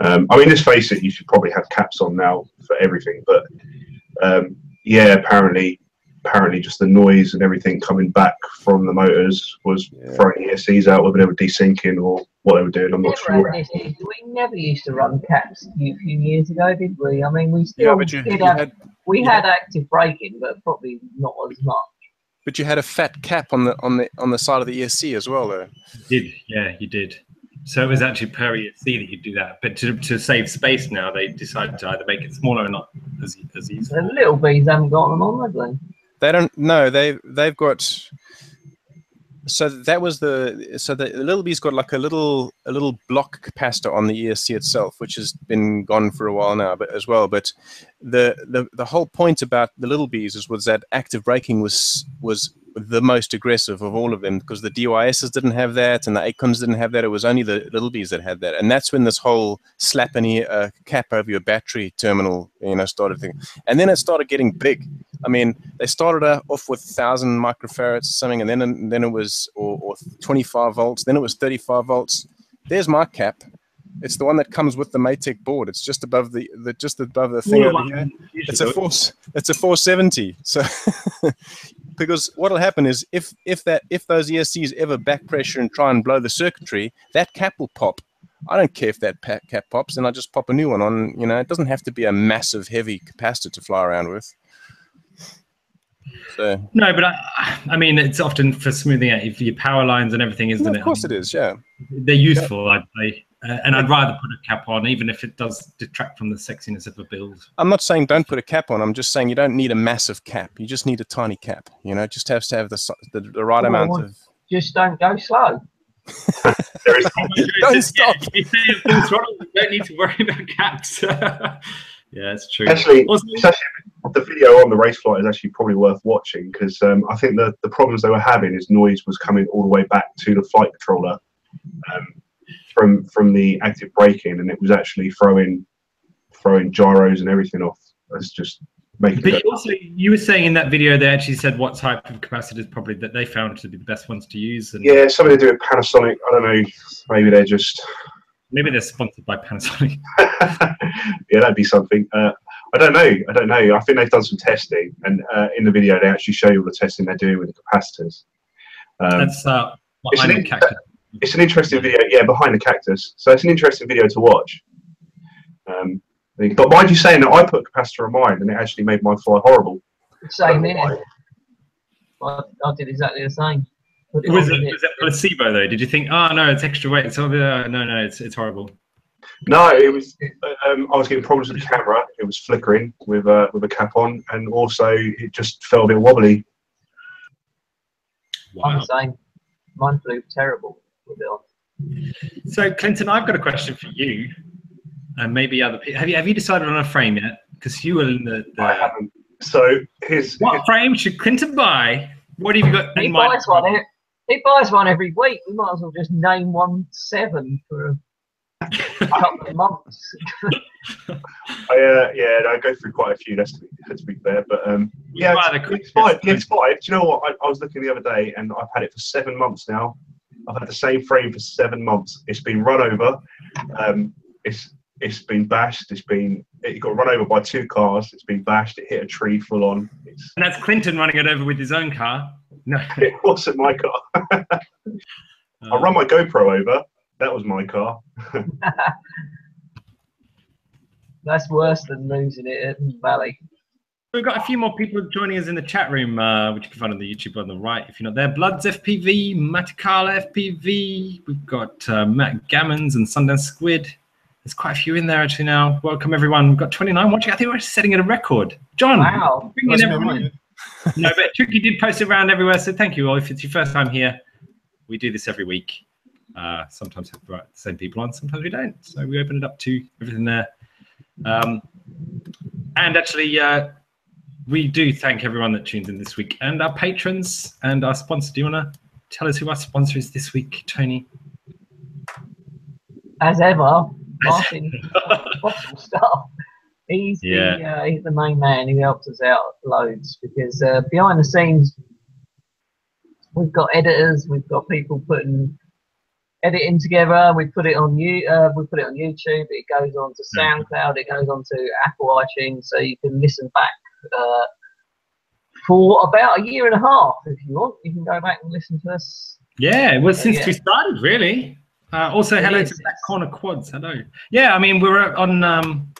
Um, I mean, let's face it, you should probably have caps on now for everything, but um, yeah, apparently, apparently, just the noise and everything coming back from the motors was Yeah. throwing ESCs out, whether they were desyncing or what they were doing. I'm not sure. had issues. We never used to run caps a few few years ago, did we? I mean, we still Yeah, but you, did you have, had we yeah. had active braking, but probably not as much. but you had a fat cap on the on the on the side of the ESC as well, though. You did yeah, you did. So it was actually per ESC that you do that, but to, to save space now, they decided to either make it smaller or not as as easy. The little bees haven't got them on, have they? They don't. No, they they've got. So that was the so the little bee's got like a little a little block capacitor on the ESC itself, which has been gone for a while now, but as well. But the the the whole point about the little bees is was that active braking was was the most aggressive of all of them because the DYSs didn't have that and the Aikons didn't have that. It was only the little bees that had that, and that's when this whole slapping uh, cap over your battery terminal, you know, started thing. And then it started getting big. I mean, they started off with thousand microfarads or something, and then and then it was or, or 25 volts. Then it was 35 volts. There's my cap. It's the one that comes with the Matek board. It's just above the, the just above the thing of over here. It's a it. It's a 470. So *laughs* because what'll happen is if if that if those ESCs ever back pressure and try and blow the circuitry, that cap will pop. I don't care if that cap pops, and I just pop a new one on. You know, it doesn't have to be a massive, heavy capacitor to fly around with. So No, but I, I mean, it's often for smoothing out your power lines and everything, isn't No, it? of course it is. Yeah. They're useful, I'd say, uh, and I'd rather put a cap on, even if it does detract from the sexiness of a build. I'm not saying don't put a cap on. I'm just saying you don't need a massive cap. You just need a tiny cap. You know, it just has to have the the, the right Oh, amount of. Just don't go slow. *laughs* There is Don't stop. If you stay at full throttle, you don't need to worry about caps. *laughs* yeah, it's true. actually Also, it's actually the video on the Raceflight is actually probably worth watching because um, I think the, the problems they were having is noise was coming all the way back to the flight controller um, from from the active braking, and it was actually throwing throwing gyros and everything off. It's just making but it you also, you were saying in that video, they actually said what type of capacitors probably that they found to be the best ones to use, and yeah, something to do with Panasonic. I don't know. Maybe they're just maybe they're sponsored by Panasonic. *laughs* yeah, that'd be something. Uh, I don't know. I don't know. I think they've done some testing, and uh, in the video they actually show you all the testing they're doing with the capacitors. Um, That's uh, what It's I'm an in in- cactus. it's an interesting video. Yeah, behind the cactus. So it's an interesting video to watch. Um, but mind you saying that I put a capacitor on mine, and it actually made mine fly horrible. Same here. I, I did exactly the same. Put it Was on it, was it placebo though? Did you think, oh no, it's extra weight? So uh, no, no, it's it's horrible. No, it was. Um, I was getting problems with the camera. It was flickering with uh, with a cap on, and also it just felt a bit wobbly. I'm Wow. the same. Mine flew terrible with it on. So, Clinton, I've got a question for you, and maybe other people. Have you have you decided on a frame yet? Because you were in the. I haven't. So here's, what frame should Clinton buy? What have you got He in mind? buys one. e- He buys one every week. We might as well just name one seven for a couple of months. *laughs* I, uh, yeah, I go through quite a few. Let's to be, let's be fair, but um, yeah, it's, the it's five. it's five. Do you know what? I, I was looking the other day, and I've had it for seven months now. I've had the same frame for seven months. It's been run over. Um, it's it's been bashed. It's been it got run over by two cars. It's been bashed. It hit a tree full on. It's, And that's Clinton running it over with his own car. No. *laughs* it wasn't my car. I run my GoPro over. That was my car. *laughs* That's worse than losing it at Valley. We've got a few more people joining us in the chat room, uh, which you can find on the YouTube on the right if you're not there. Bloods FPV, Matikala FPV. We've got uh, Matt Gammons and Sundance Squid. There's quite a few in there actually now. Welcome everyone. We've got 29 watching. I think we're setting a record. John, Wow. bring in everyone. No, but Tricky did post it around everywhere. So thank you all. If it's your first time here, we do this every week. Uh, sometimes have the same people on, sometimes we don't. So we open it up to everything there. Um, and actually, uh, we do thank everyone that tunes in this week and our patrons and our sponsor. Do you want to tell us who our sponsor is this week, Tony? As ever, Martin *laughs* Stuff. He's Yeah. the uh, he's the main man who helps us out loads because uh, behind the scenes we've got editors, we've got people putting editing together. We put it on you, uh, we put it on YouTube. It goes on to SoundCloud. It goes on to Apple iTunes, so you can listen back uh, for about a year and a half if you want. You can go back and listen to us. Yeah, well, since Yeah. we started, really. Uh, also, It hello is, to Black Corner Quads. Hello. Yeah, I mean, we're on um,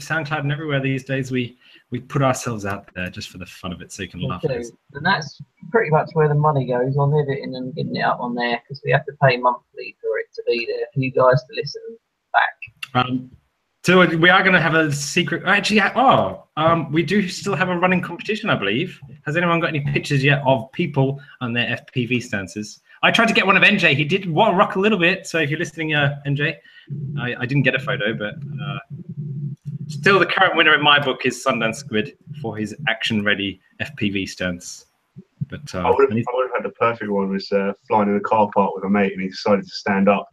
SoundCloud and everywhere these days. We we put ourselves out there just for the fun of it, so you can laugh. And that's pretty much where the money goes on editing and getting it up on there because we have to pay monthly for it to be there for you guys to listen back. Um, so we are going to have a secret. Actually, oh, um, we do still have a running competition, I believe. Has anyone got any pictures yet of people on their FPV stances? I tried to get one of NJ. He did rock a little bit. So if you're listening, uh, NJ, I, I didn't get a photo, but uh, still the current winner in my book is Sundance Squid for his action-ready FPV stance. But uh, I would have, I would have had the perfect one was uh, flying in the car park with a mate, and he decided to stand up,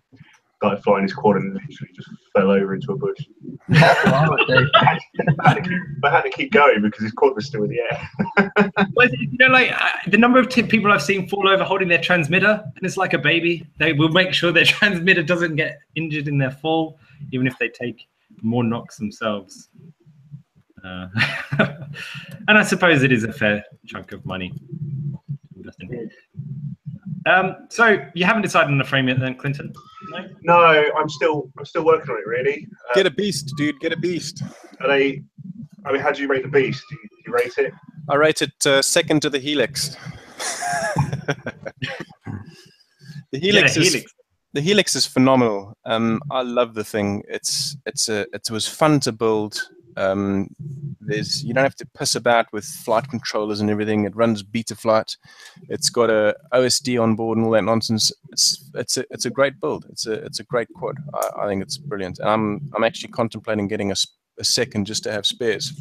started flying his quad, and literally just fell over into a bush. That's what I would do. I had to keep, I had to keep going because his quad was still in the air. *laughs* Well, you know, like uh, the number of t- people I've seen fall over holding their transmitter, and it's like a baby. They will make sure their *laughs* transmitter doesn't get injured in their fall, even if they take more knocks themselves. Uh, *laughs* and I suppose it is a fair chunk of money. Um, so you haven't decided on a frame yet, then, Clinton? No? No, I'm still I'm still working on it. Really. Uh, Get a beast, dude. Get a beast. are they? I mean, how do you rate the beast? Do you, do you rate it? I rate it uh, second to the Helix. *laughs* the Helix Yeah, is Helix. The Helix is phenomenal. Um, I love the thing. It's it's a it was fun to build. Um, there's you don't have to piss about with flight controllers and everything. It runs Betaflight. It's got a OSD on board and all that nonsense. It's it's a it's a great build. It's a it's a great quad. I, I think it's brilliant. And I'm I'm actually contemplating getting a, a second just to have spares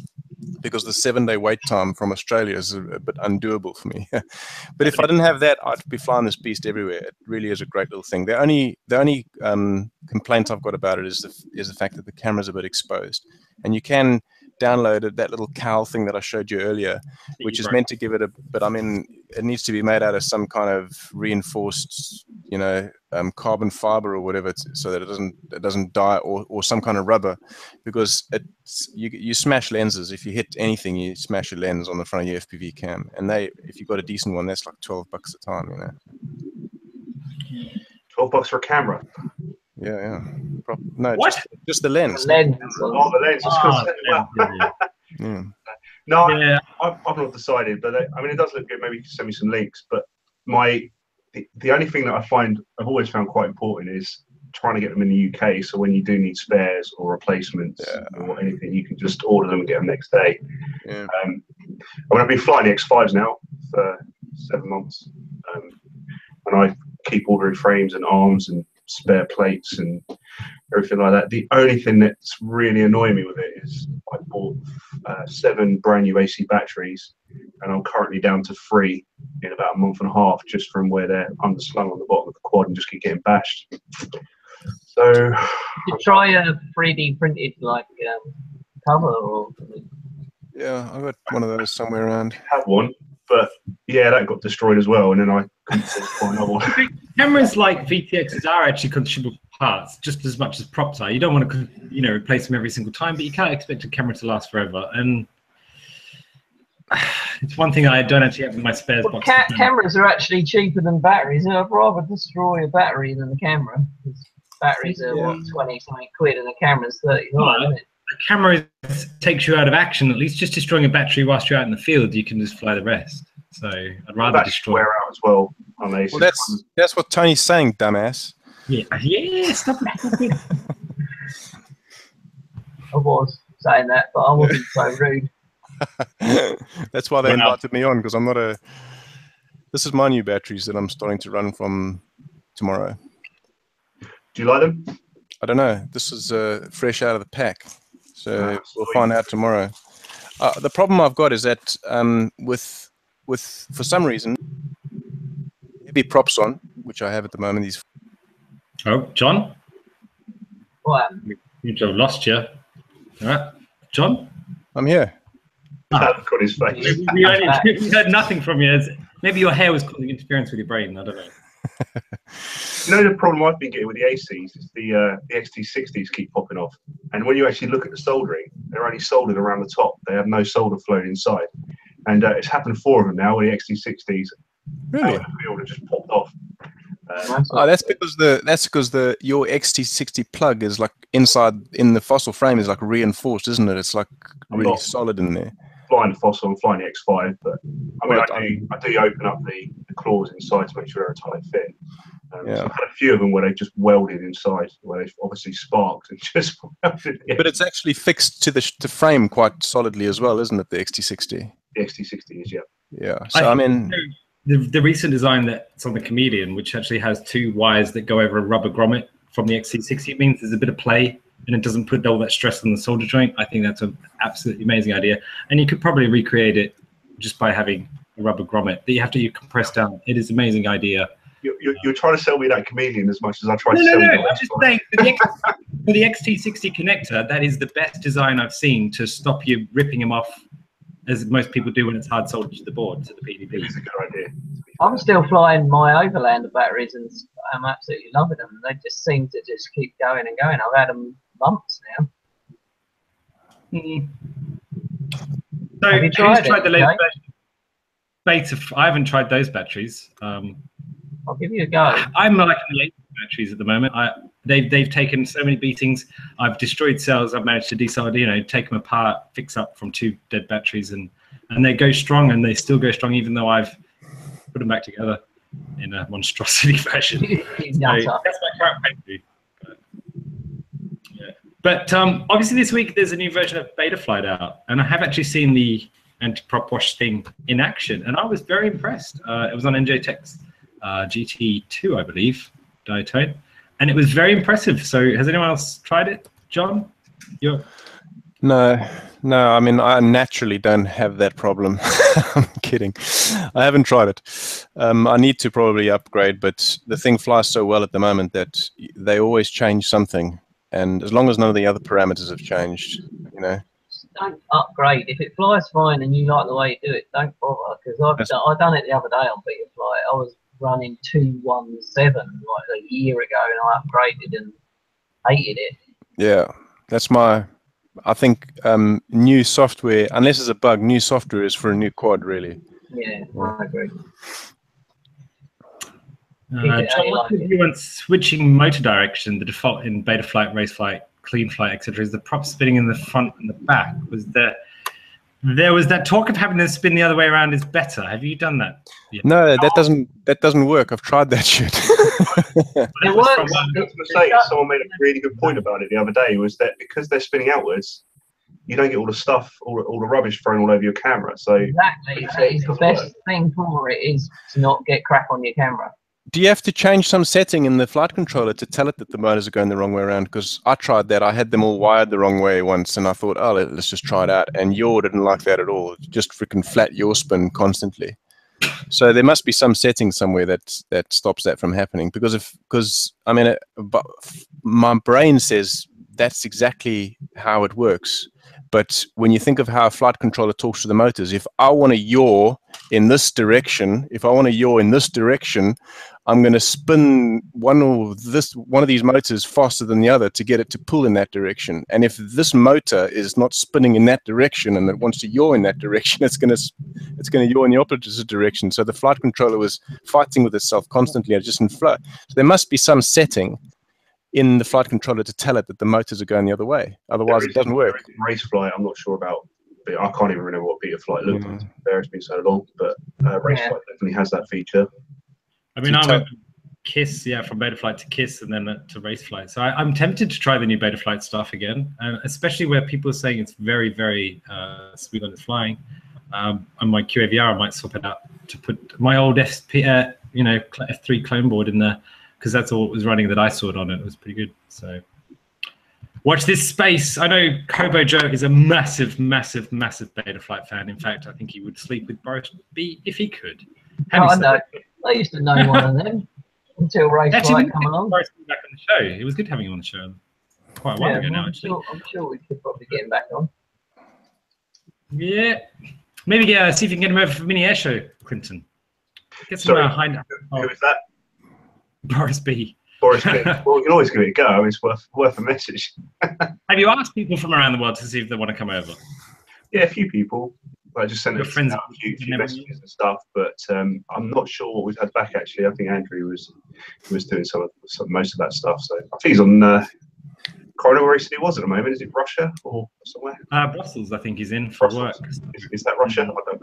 because the seven day wait time from Australia is a, bit undoable for me. *laughs* but if I didn't have that, I'd be flying this beast everywhere. It really is a great little thing. The only the only um, complaint I've got about it is the is the fact that the camera's a bit exposed, and you can download it, that little cowl thing that I showed you earlier, which is meant to give it a. But I mean, it needs to be made out of some kind of reinforced, you know, um, carbon fiber or whatever, so that it doesn't it doesn't die, or, or some kind of rubber, because it's you you smash lenses. If you hit anything, you smash a lens on the front of your FPV cam, and they if you've got a decent one, that's like twelve bucks a time, you know. Twelve bucks for a camera. Yeah, yeah. Pro- no, What? Just, just the lens. Lens. Oh, the lens. I was gonna say, well, yeah, *laughs* Yeah. no, I- yeah. I've, I've not decided, but uh, I mean, it does look good. Maybe you can send me some links. But my the, the only thing that I find I've always found quite important is trying to get them in the UK. So when you do need spares or replacements Yeah. or anything, you can just order them and get them next day. Yeah. Um, I mean, I've been flying the X5s now for seven months, um, and I keep ordering frames and arms and spare plates and everything like that. The only thing that's really annoying me with it is I bought uh, seven brand new AC batteries, and I'm currently down to three in about a month and a half, just from where they're underslung on the bottom of the quad and just keep getting bashed. So You try a 3D printed like um, cover or something. Yeah, I got one of those somewhere around. have one, but yeah, that got destroyed as well, and then I couldn't afford to buy another one. Cameras like VTXs are actually consumable parts just as much as props are. You don't want to, you know, replace them every single time, but you can't expect a camera to last forever. And *sighs* it's one thing I don't actually have in my spares Well, box. ca- cameras are actually cheaper than batteries. and I'd rather destroy a battery than a camera. 'cause batteries are what, twenty something quid, and a camera's thirty nine, isn't a camera takes you out of action. At least just destroying a battery whilst you're out in the field, you can just fly the rest. So I'd rather Batteries destroy. wear out as well on these. Well, that's that's what Tony's saying, dumbass. Yeah, *laughs* yeah, stop it. Stop it. I was saying that, but I wasn't so *laughs* rude. *laughs* That's why they Wow. invited me on because I'm not a. This is my new batteries that I'm starting to run from tomorrow. Do you like them? I don't know. This is uh, fresh out of the pack, so Ah, we'll find out tomorrow. Uh, the problem I've got is that um, with with for some reason heavy props on, which I have at the moment. These Oh, John, What? you have lost you. All right, John. I'm here. That look his face. We, we only, we heard nothing from you. Maybe your hair was causing interference with your brain. I don't know. You know the problem I've been getting with the ACs is the uh, the XT60s keep popping off, and when you actually look at the soldering, they're only soldered around the top. They have no solder flowing inside, and uh, it's happened four of them now. Where the XT60s out Really? in the field have just popped off. That's Oh, that's because the that's because the your XT60 plug is like inside in the fossil frame is like reinforced, isn't it? It's like really solid in there. flying the fossil and flying the X5, but I mean, Well, I do, I do open up the, the claws inside to make sure they're a tight fit. Um, Yeah. so I've had a few of them where they just welded inside, where they've obviously sparked and *laughs* just welded the But it's actually fixed to the sh- the frame quite solidly as well, isn't it? The XT60. XT60 is, yeah. Yeah. So I, mean, the, the recent design that's on the Chameleon, which actually has two wires that go over a rubber grommet from the XT60, means there's a bit of play and it doesn't put all that stress on the solder joint. I think that's an absolutely amazing idea. And you could probably recreate it just by having a rubber grommet that you have to you compress down. It is an amazing idea. You're, you're, you're trying to sell me that chameleon as much as I tried No, to no, sell no. you I'm just saying for the, *laughs* X, for the XT60 connector, that is the best design I've seen to stop you ripping them off, as most people do when it's hard soldered to the board to the It PDB. a good idea. I'm still flying my Overlander batteries, and I'm absolutely loving them. They just seem to just keep going and going. I've had them months now. Mm. So Have you who's tried tried, it, the latest version? Beta. f- I haven't tried those batteries. Um, I'll give you a go. I'm liking the eight batteries at the moment. I, they've they've taken so many beatings. I've destroyed cells. I've managed to desolder, you know, take them apart, fix up from two dead batteries, and and they go strong, and they still go strong, even though I've put them back together in a monstrosity *laughs* fashion. *laughs* So that's my current playthrough. But, yeah. But um, obviously, this week there's a new version of Betaflight out, and I have actually seen the anti-prop wash thing in action, and I was very impressed. Uh, it was on NJ Tech's uh, GT2, I believe, diatone, and it was very impressive. So, has anyone else tried it, John? You're, no, no. I mean, I naturally don't have that problem. *laughs* I'm kidding. I haven't tried it. Um, I need to probably upgrade, but the thing flies so well at the moment that they always change something. And as long as none of the other parameters have changed, you know, Don't upgrade. If it flies fine and you like the way you do it, don't bother. Because I've done, I done it the other day on Betaflight. I was running two one seven like a year ago, and I upgraded and hated it. Yeah, that's my. I think um, new software, unless it's a bug, new software is for a new quad, really. Yeah, I agree. uh, Yeah, John, I what's like your view on switching motor direction? The default in Betaflight, Raceflight, Cleanflight, etc. Is the prop spinning in the front and the back? Was there There was that talk of having them spin the other way around is better. Have you done that? Yeah. No, that doesn't that doesn't work. I've tried that shit. *laughs* It works. I was going to say, someone made a really good point about it the other day. Was that because they're spinning outwards, you don't get all the stuff, all, all the rubbish thrown all over your camera. So Exactly. That is the best thing for it is to not get crap on your camera. Do you have to change some setting in the flight controller to tell it that the motors are going the wrong way around? Because I tried that. I had them all wired the wrong way once, and I thought, oh, let- let's just try it out. And yaw didn't like that at all. Just freaking flat yaw spin constantly. So there must be some setting somewhere that that stops that from happening. Because if because I mean, it, but my brain says that's exactly how it works. But when you think of how a flight controller talks to the motors, if I want to yaw in this direction, if I want to yaw in this direction, I'm going to spin one of this one of these motors faster than the other to get it to pull in that direction. And if this motor is not spinning in that direction and it wants to yaw in that direction, *laughs* it's going to it's going to yaw in the opposite direction. So the flight controller was fighting with itself constantly, just in flow. So there must be some setting in the flight controller to tell it that the motors are going the other way. Otherwise, it doesn't work. Raceflight, I'm not sure about. But I can't even remember what Betaflight looked like. Mm. There, it's been so long, but uh, race Yeah. flight definitely has that feature. I mean, I tell- went Kiss, yeah, from Betaflight to Kiss, and then to Raceflight. So I, I'm tempted to try the new Betaflight stuff again, and especially where people are saying it's very, very uh, smooth on its flying. Um, on my QAVR, I might swap it out to put my old SP, uh, you know, F3 clone board in there because that's all it was running that I saw it on it. It was pretty good. So watch this space. I know Kobo Joe is a massive, massive, massive Betaflight fan. In fact, I think he would sleep with Boris B if he could. Oh, I know. that- I used to know one of them *laughs* until race Actually, flight come along. Boris being back on the show. It was good having him on the show quite a while Yeah, ago now, I'm, actually. sure, I'm sure we could probably get him back on. Yeah, maybe uh, see if you can get him over for mini air show, Clinton. Get some Sorry. uh, hind Who is that? Boris B. Boris B. *laughs* well, we can always give it a go. It's worth worth a message. *laughs* Have you asked people from around the world to see if they want to come over? Yeah, a few people. I just sent Your them friends out a few, few messages and stuff, but um, I'm not sure what we've had back. Actually, I think Andrew was was doing some of some, most of that stuff. So I think he's on. Uh, Corridor where he said he was at the moment. Is it Russia or somewhere? Uh, Brussels, I think he's in for Brussels. work. Is, is that Russia? I don't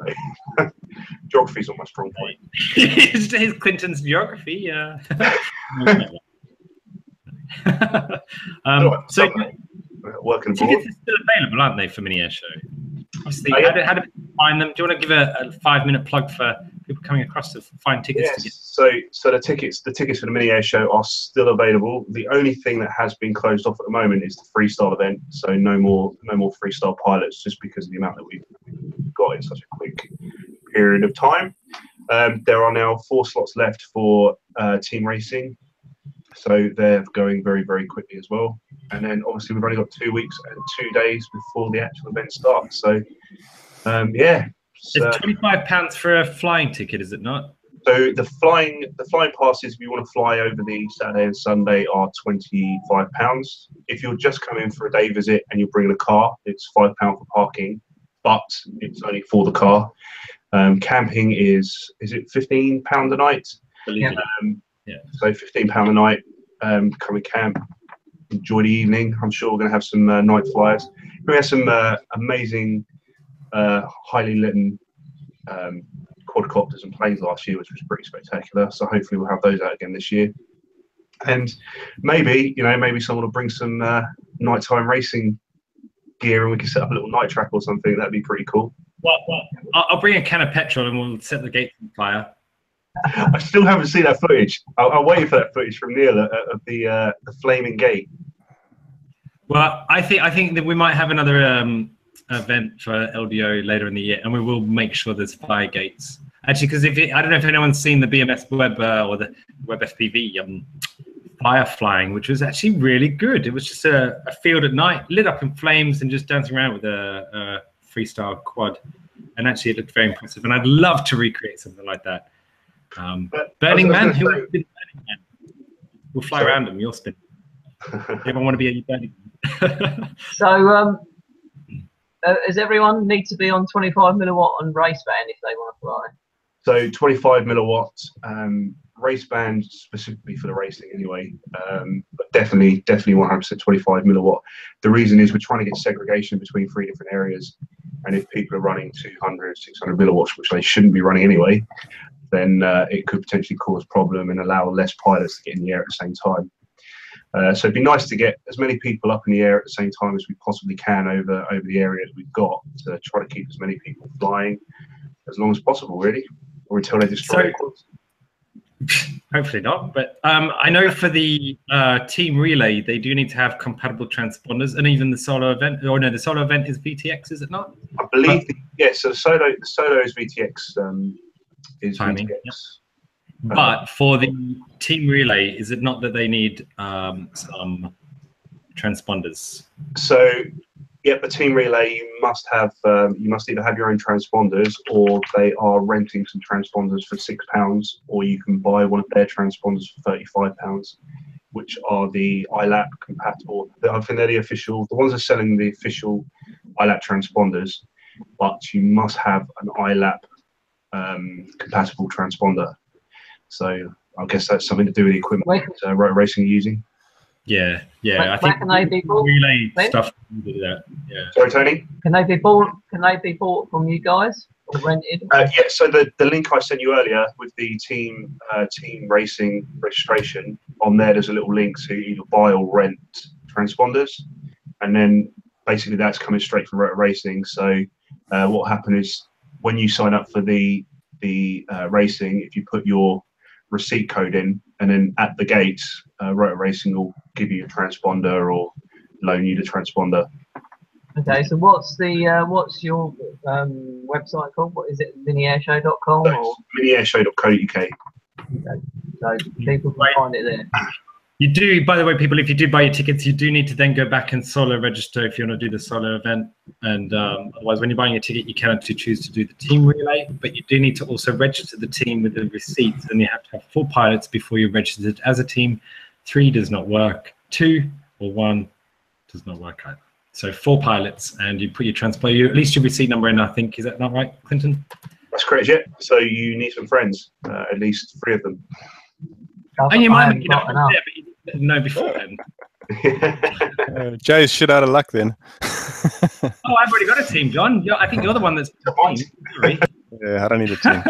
know. *laughs* Geography's not my strong point. His Clinton's geography, yeah. *laughs* um, so Somewhere. Uh, working tickets are still available, aren't they, for mini air show? Obviously, Oh, yeah. how, do, how do people find them? Do you want to give a, a five minute plug for people coming across to find tickets to get? So, so the tickets, the tickets for the mini air show are still available. The only thing that has been closed off at the moment is the freestyle event. So no more, no more freestyle pilots, just because of the amount that we've got in such a quick period of time. Um, there are now four slots left for uh, team racing, so they're going very, very quickly as well. And then obviously we've only got two weeks and two days before the actual event starts. So, um, yeah. It's twenty five pounds for a flying ticket, is it not? so the flying the flying passes, if you want to fly over the Saturday and Sunday, are twenty five pounds. If you're just coming for a day visit and you're bringing a car, it's five pound for parking, but it's only for the car. Um, camping is is it fifteen pound a night? Yeah. Um, Yeah. So fifteen pound a night. Um, come and camp, enjoy the evening. I'm sure we're going to have some uh, night flyers. We had some uh, amazing, uh, highly lit um, quadcopters and planes last year, which was pretty spectacular. So hopefully we'll have those out again this year. And maybe you know maybe someone will bring some uh, nighttime racing gear and we can set up a little night track or something. That'd be pretty cool. Well, well, I'll, I'll bring a can of petrol and we'll set the gate on fire. *laughs* I still haven't seen that footage. I- I'm waiting for that footage from Neil of the uh, the flaming gate. Well, I think I think that we might have another um, event for LDO later in the year, and we will make sure there's fire gates. Actually, because if it, I don't know if anyone's seen the BMS Web uh, or the Web FPV um, fire flying, which was actually really good. It was just a, a field at night, lit up in flames, and just dancing around with a, a freestyle quad. And actually, it looked very impressive. And I'd love to recreate something like that. Um, But Burning Man, who gonna wants to be Burning Man? We'll fly Sorry. around them. You'll spin. *laughs* Everyone want to be a Burning Man? *laughs* So, um, uh, does everyone need to be on 25 milliwatt on race band if they want to fly? So 25 milliwatt um, race band specifically for the racing anyway, um, but definitely, definitely 100% 25 milliwatt. The reason is we're trying to get segregation between three different areas. And if people are running 200, 600 milliwatts, which they shouldn't be running anyway, then uh, it could potentially cause problem and allow less pilots to get in the air at the same time. Uh, so it'd be nice to get as many people up in the air at the same time as we possibly can over over the area that we've got to try to keep as many people flying as long as possible, really, or until they destroy. So- it. *laughs* Hopefully not, but um, I know for the uh, team relay, they do need to have compatible transponders, and even the solo event. Or no, the solo event is VTX, is it not? I believe, the, yeah. So the solo, the solo is VTX. Um, is Timing, yep. But for the team relay, is it not that they need um, some transponders? So, yeah, the team relay, you must have, um, you must either have your own transponders, or they are renting some transponders for six pounds, or you can buy one of their transponders for thirty-five pounds, which are the ILAP compatible. I think they're the official. The ones that are selling the official ILAP transponders, but you must have an ILAP um, compatible transponder. So. I guess that's something to do with the equipment Where, that uh, Rotor Racing are using. Yeah, yeah. where, I think can they be bought? relay Ben? stuff. can do that. Yeah. Sorry, Tony. Can they be bought? Can they be bought from you guys or rented? Uh, yeah, so the, the link I sent you earlier with the team uh, team racing registration on there, there's a little link to either buy or rent transponders, and then basically that's coming straight from Rotor Racing. So uh, what happened is when you sign up for the the uh, racing, if you put your receipt code in, and then at the gate, uh, Rotor Racing will give you a transponder or loan you the transponder. Okay, so what's the uh, what's your um, website called? What is it? Miniairshow.com or Miniairshow.co.uk. so people can find it there. You do, by the way, people, if you do buy your tickets, you do need to then go back and solo register if you want to do the solo event. And um, otherwise, when you're buying a ticket, you can actually choose to do the team relay, but you do need to also register the team with the receipts, and you have to have four pilots before you're registered as a team. Three does not work. Two or one does not work either. So four pilots, and you put your transport, you at least your receipt number in. I think is that not right, Clinton? That's correct, yeah. So you need some friends, uh, at least three of them. I've- And you I might haven't make enough got enough. there, but you didn't know beforehand. *laughs* Uh, *laughs* Jay's shit out of luck then. *laughs* Oh, I've already got a team, John. You're, I think you're the one that's. Sorry. yeah, I don't need a team.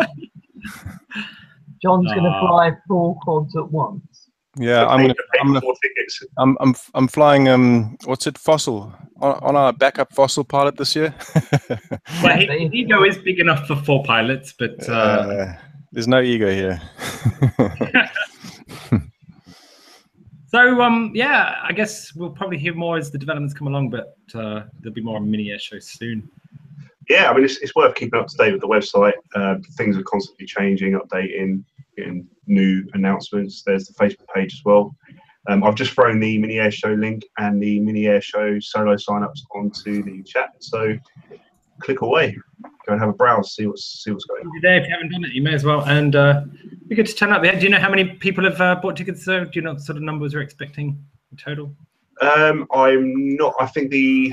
John's going to Ah. fly four quads at once. Yeah, I'm gonna, I'm gonna, tickets. I'm, I'm, I'm flying. Um, what's it? Fossil on, on our backup fossil pilot this year. Well, Yeah, his ego is big enough for four pilots, but uh, Uh, there's no ego here. So um, yeah, I guess we'll probably hear more as the developments come along, but uh, there'll be more mini air shows soon. Yeah, I mean, it's, it's worth keeping up to date with the website. Uh, things are constantly changing, updating, getting new announcements. There's the Facebook page as well. Um, I've just thrown the mini air show link and the mini air show solo signups onto the chat. So click away, go and have a browse, see what's see what's going on. If you're there, if you haven't done it, you may as well. And uh, be good to turn up. there. Do you know how many people have uh, bought tickets? Though? Do you know what sort of numbers we're expecting in total? Um, I'm not. I think the.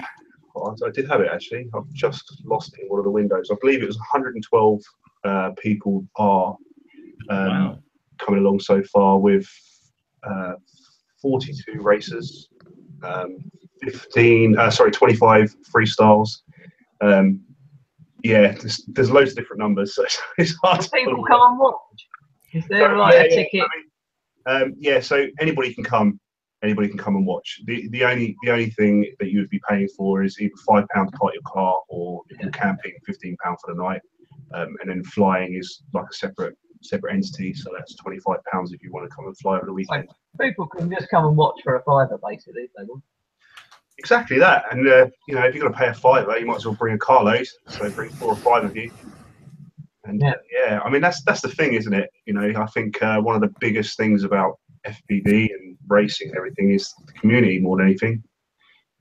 oh, I did have it actually. I've just lost it in one of the windows. I believe it was 112 uh, people are um, Wow. coming along so far with uh, 42 races, um, 15. Uh, sorry, 25 freestyles. Um, yeah, there's, there's loads of different numbers, so *laughs* it's, it's hard to. People come and watch. Is there like Yeah, a ticket? I mean, um, yeah, so anybody can come. Anybody can come and watch. The the only the only thing that you would be paying for is either five pound to park your car, or if you're camping, fifteen pound for the night, um, and then flying is like a separate separate entity. So that's twenty five pounds if you want to come and fly over the weekend. People can just come and watch for a fiver, basically. If they want. Exactly that. And uh, you know, if you're going to pay a fiver, you might as well bring a carload. So bring four or five of you. And Yeah. yeah, I mean that's that's the thing, isn't it? You know, I think uh, one of the biggest things about FPV and racing and everything is the community more than anything.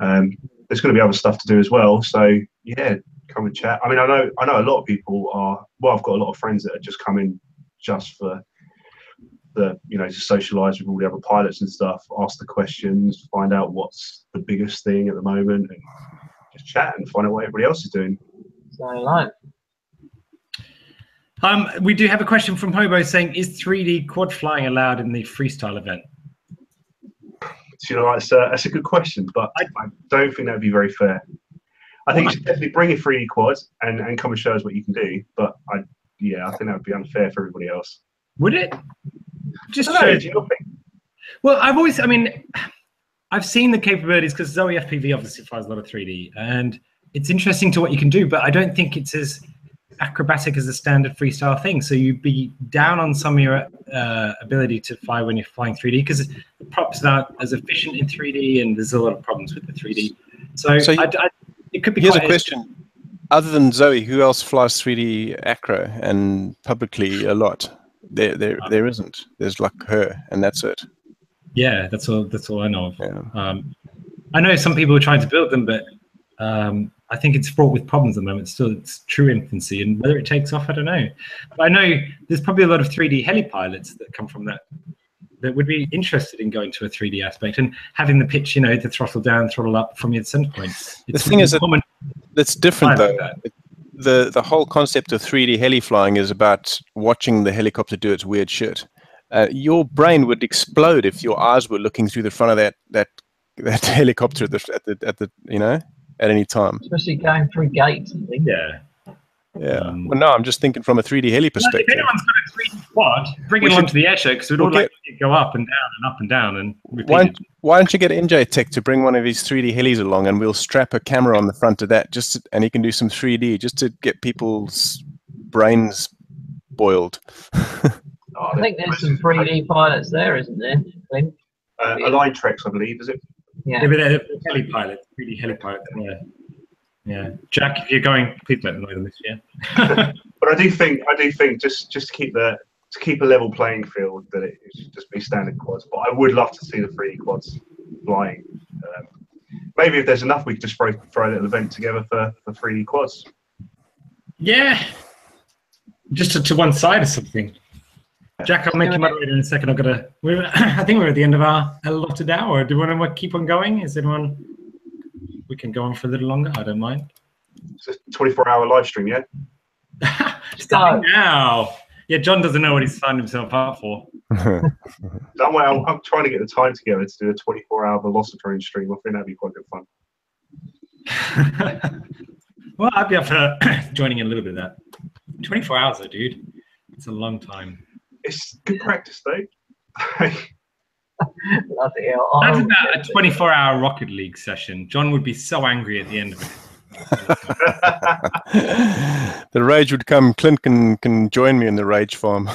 Um, there's going to be other stuff to do as well. So yeah, come and chat. I mean, I know I know a lot of people are. Well, I've got a lot of friends that are just coming just for the you know to socialise with all the other pilots and stuff, ask the questions, find out what's the biggest thing at the moment, and just chat and find out what everybody else is doing. So, like, Um, we do have a question from Hobo saying, "Is 3D quad flying allowed in the freestyle event?" So, you know, that's a, that's a good question, but I, I don't think that'd be very fair. I think you should definitely bring a 3D quad and, and come and show us what you can do. But I, yeah, I think that would be unfair for everybody else. Would it? Just I don't know, shows do you not think? Well, I've always, I mean, I've seen the capabilities because Zoe FPV obviously flies a lot of 3D, and it's interesting to what you can do, but I don't think it's as acrobatic as a standard freestyle thing. So you'd be down on some of your uh, ability to fly when you're flying 3D because the props aren't as efficient in 3D, and there's a lot of problems with the 3D. So, So you- I, I, it could be. Here's a question. Other than Zoe, who else flies 3D acro and publicly a lot? There, there, there isn't. There's like her, and that's it. Yeah, that's all. That's all I know of. Yeah. Um, I know some people are trying to build them, but um, I think it's fraught with problems at the moment. Still, it's true infancy, and whether it takes off, I don't know. But I know there's probably a lot of 3D heli pilots that come from that that would be interested in going to a 3D aspect and having the pitch, you know, the throttle down, throttle up from your center point. It's thing is that- common. That's different though. The the whole concept of 3D heli flying is about watching the helicopter do its weird shit. Uh, your brain would explode if your eyes were looking through the front of that that *laughs* that helicopter at the at the, at the you know at any time. Especially going through gates and things. yeah. Yeah. Um, well, no, I'm just thinking from a 3D heli perspective. If perspective. anyone's got a 3D quad, bring We it should- onto the air show because we'd all we'll like to go up and down and up and down and repeat Why, it. why don't you get NJ Tech to bring one of his 3D helis along, and we'll strap a camera on the front of that, just to, and he can do some 3D just to get people's brains boiled. Oh, *laughs* I think there's some 3D pilots there, isn't there? Clint? Uh, Align Trex, I believe, is it? Yeah, Yeah. but they're they're heli pilots, really heli pilots. Yeah, yeah. Jack, if you're going, please let them know them this year. *laughs* But I do think I do think just just to keep the to keep a level playing field that it should just be standard quads. But I would love to see the 3D quads flying. Um, maybe if there's enough, we could just throw throw a little event together for for 3D quads. Yeah, just to, to one side or something. Jack, I'll make you Doing it. moderator in a second. I've got to. *coughs* I think we're at the end of our allotted hour. Do we want to keep on going? Is anyone? We can go on for a little longer. I don't mind. It's a 24 hour live stream, yeah. *laughs* Starting now. Yeah, John doesn't know what he's signed himself up for. *laughs* Don't worry, I'm, I'm trying to get the time together to do a 24 hour Velocidrone stream. I think that'd be quite good fun. *laughs* well, I'd be up for *coughs* joining in a little bit of that. 24 hours, though, dude. It's a long time. It's good practice, though. Bloody hell. That's Oh, about a 24 hour Rocket League session. John would be so angry at the end of it. *laughs* the rage would come. Clint can can join me in the rage farm.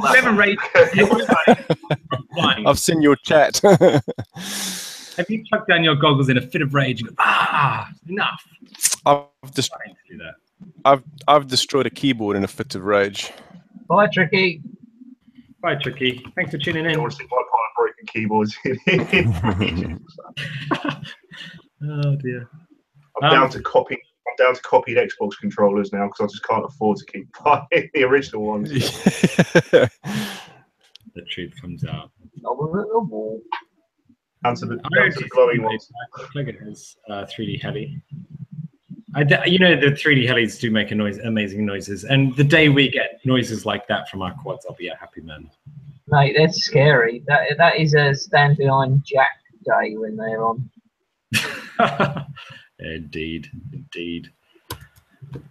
Whoever raised flying, I've seen your chat. *laughs* have you chucked down your goggles in a fit of rage and go, ah, enough? I've just Trying to do that. I've I've destroyed a keyboard in a fit of rage. Bye, Tricky. Bye, Tricky. Thanks for tuning in. want to see my pile of broken keyboards. *laughs* Oh, dear. I'm Um, down to copy. I'm down to copied Xbox controllers now because I just can't afford to keep *laughs* buying the original ones. *laughs* The truth comes out. Down to the, I down to the glowing ones. Look at his uh, 3D heli. I d- you know the 3D helis do make a noise, amazing noises, and the day we get noises like that from our quads, I'll be a happy man. Mate, that's scary. That that is a stand behind Jack day when they're on. *laughs* indeed, indeed.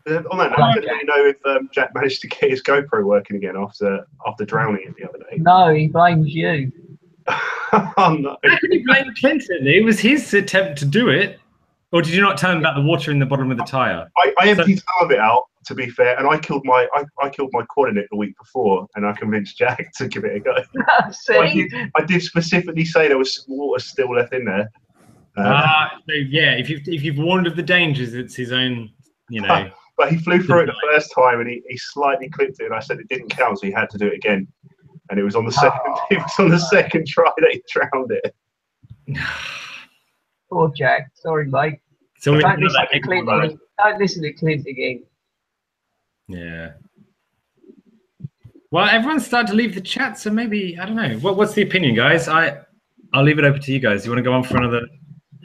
Uh, on that note, did you know if um, Jack managed to get his GoPro working again after after drowning it the other day? No, he blames you. *laughs* oh, no. How can you blame Clinton? It was his attempt to do it. Or did you not tell him about the water in the bottom of the tire? I, I emptied some of it out to be fair, and I killed my I, I killed my quad in it the week before, and I convinced Jack *laughs* to give it a go. *laughs* I See? did, I did specifically say there was some water still left in there. Uh, Ah, so yeah. If you've if you've warned of the dangers, it's his own. You know. *laughs* but he flew through it the first time, and he, he slightly clipped it, and I said it didn't count, so he had to do it again. And it was on the second it was on the second try that he drowned it. *sighs* *sighs* *sighs* Poor Jack. Sorry, mate. so we Don't listen to Clint. right. Don't listen to Clint again. Yeah. Well, everyone's starting to leave the chat, so maybe I don't know. What, what's the opinion, guys? I I'll leave it open to you guys. You want to go on for another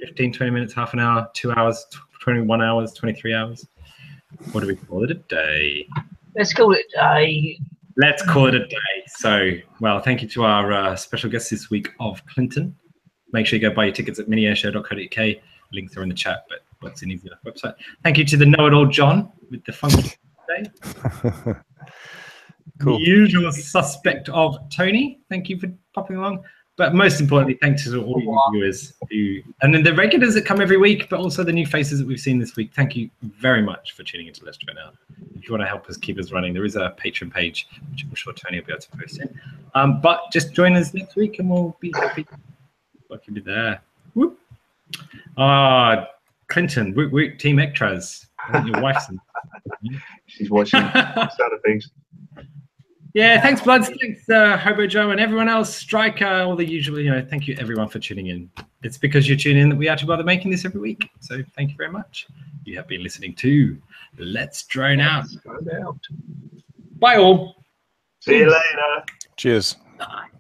15, 20 minutes, half an hour, two hours, 21 hours, 23 hours? What do we call it a day? Let's call it a day. Let's call it a day. So, well, thank you to our uh, special guest this week of Clinton. Make sure you go buy your tickets at miniairshow.co.uk. Links are in the chat, but Boxing New Zealand website. Thank you to the know it all John with the funky today. *laughs* Cool. The usual suspect of Tony. Thank you for popping along. But most importantly, thanks to all you viewers who, and then the regulars that come every week, but also the new faces that we've seen this week. Thank you very much for tuning into Let's Drone Out. If you want to help us keep us running, there is a Patreon page, which I'm sure Tony will be able to post in. Um, but just join us next week and we'll be happy. I can be there. Whoop. Ah, Clinton, woot woot, Team Ectras. Your wife's in. She's watching *laughs* other things. Yeah, thanks, Bloods. Thanks, uh, Hobo Joe, and everyone else. Striker, all the usual. You know, thank you everyone for tuning in. It's because you tune in that we actually bother making this every week. So thank you very much. You have been listening to Let's Drone Out. Go out. Bye all. See you later. Cheers. Bye.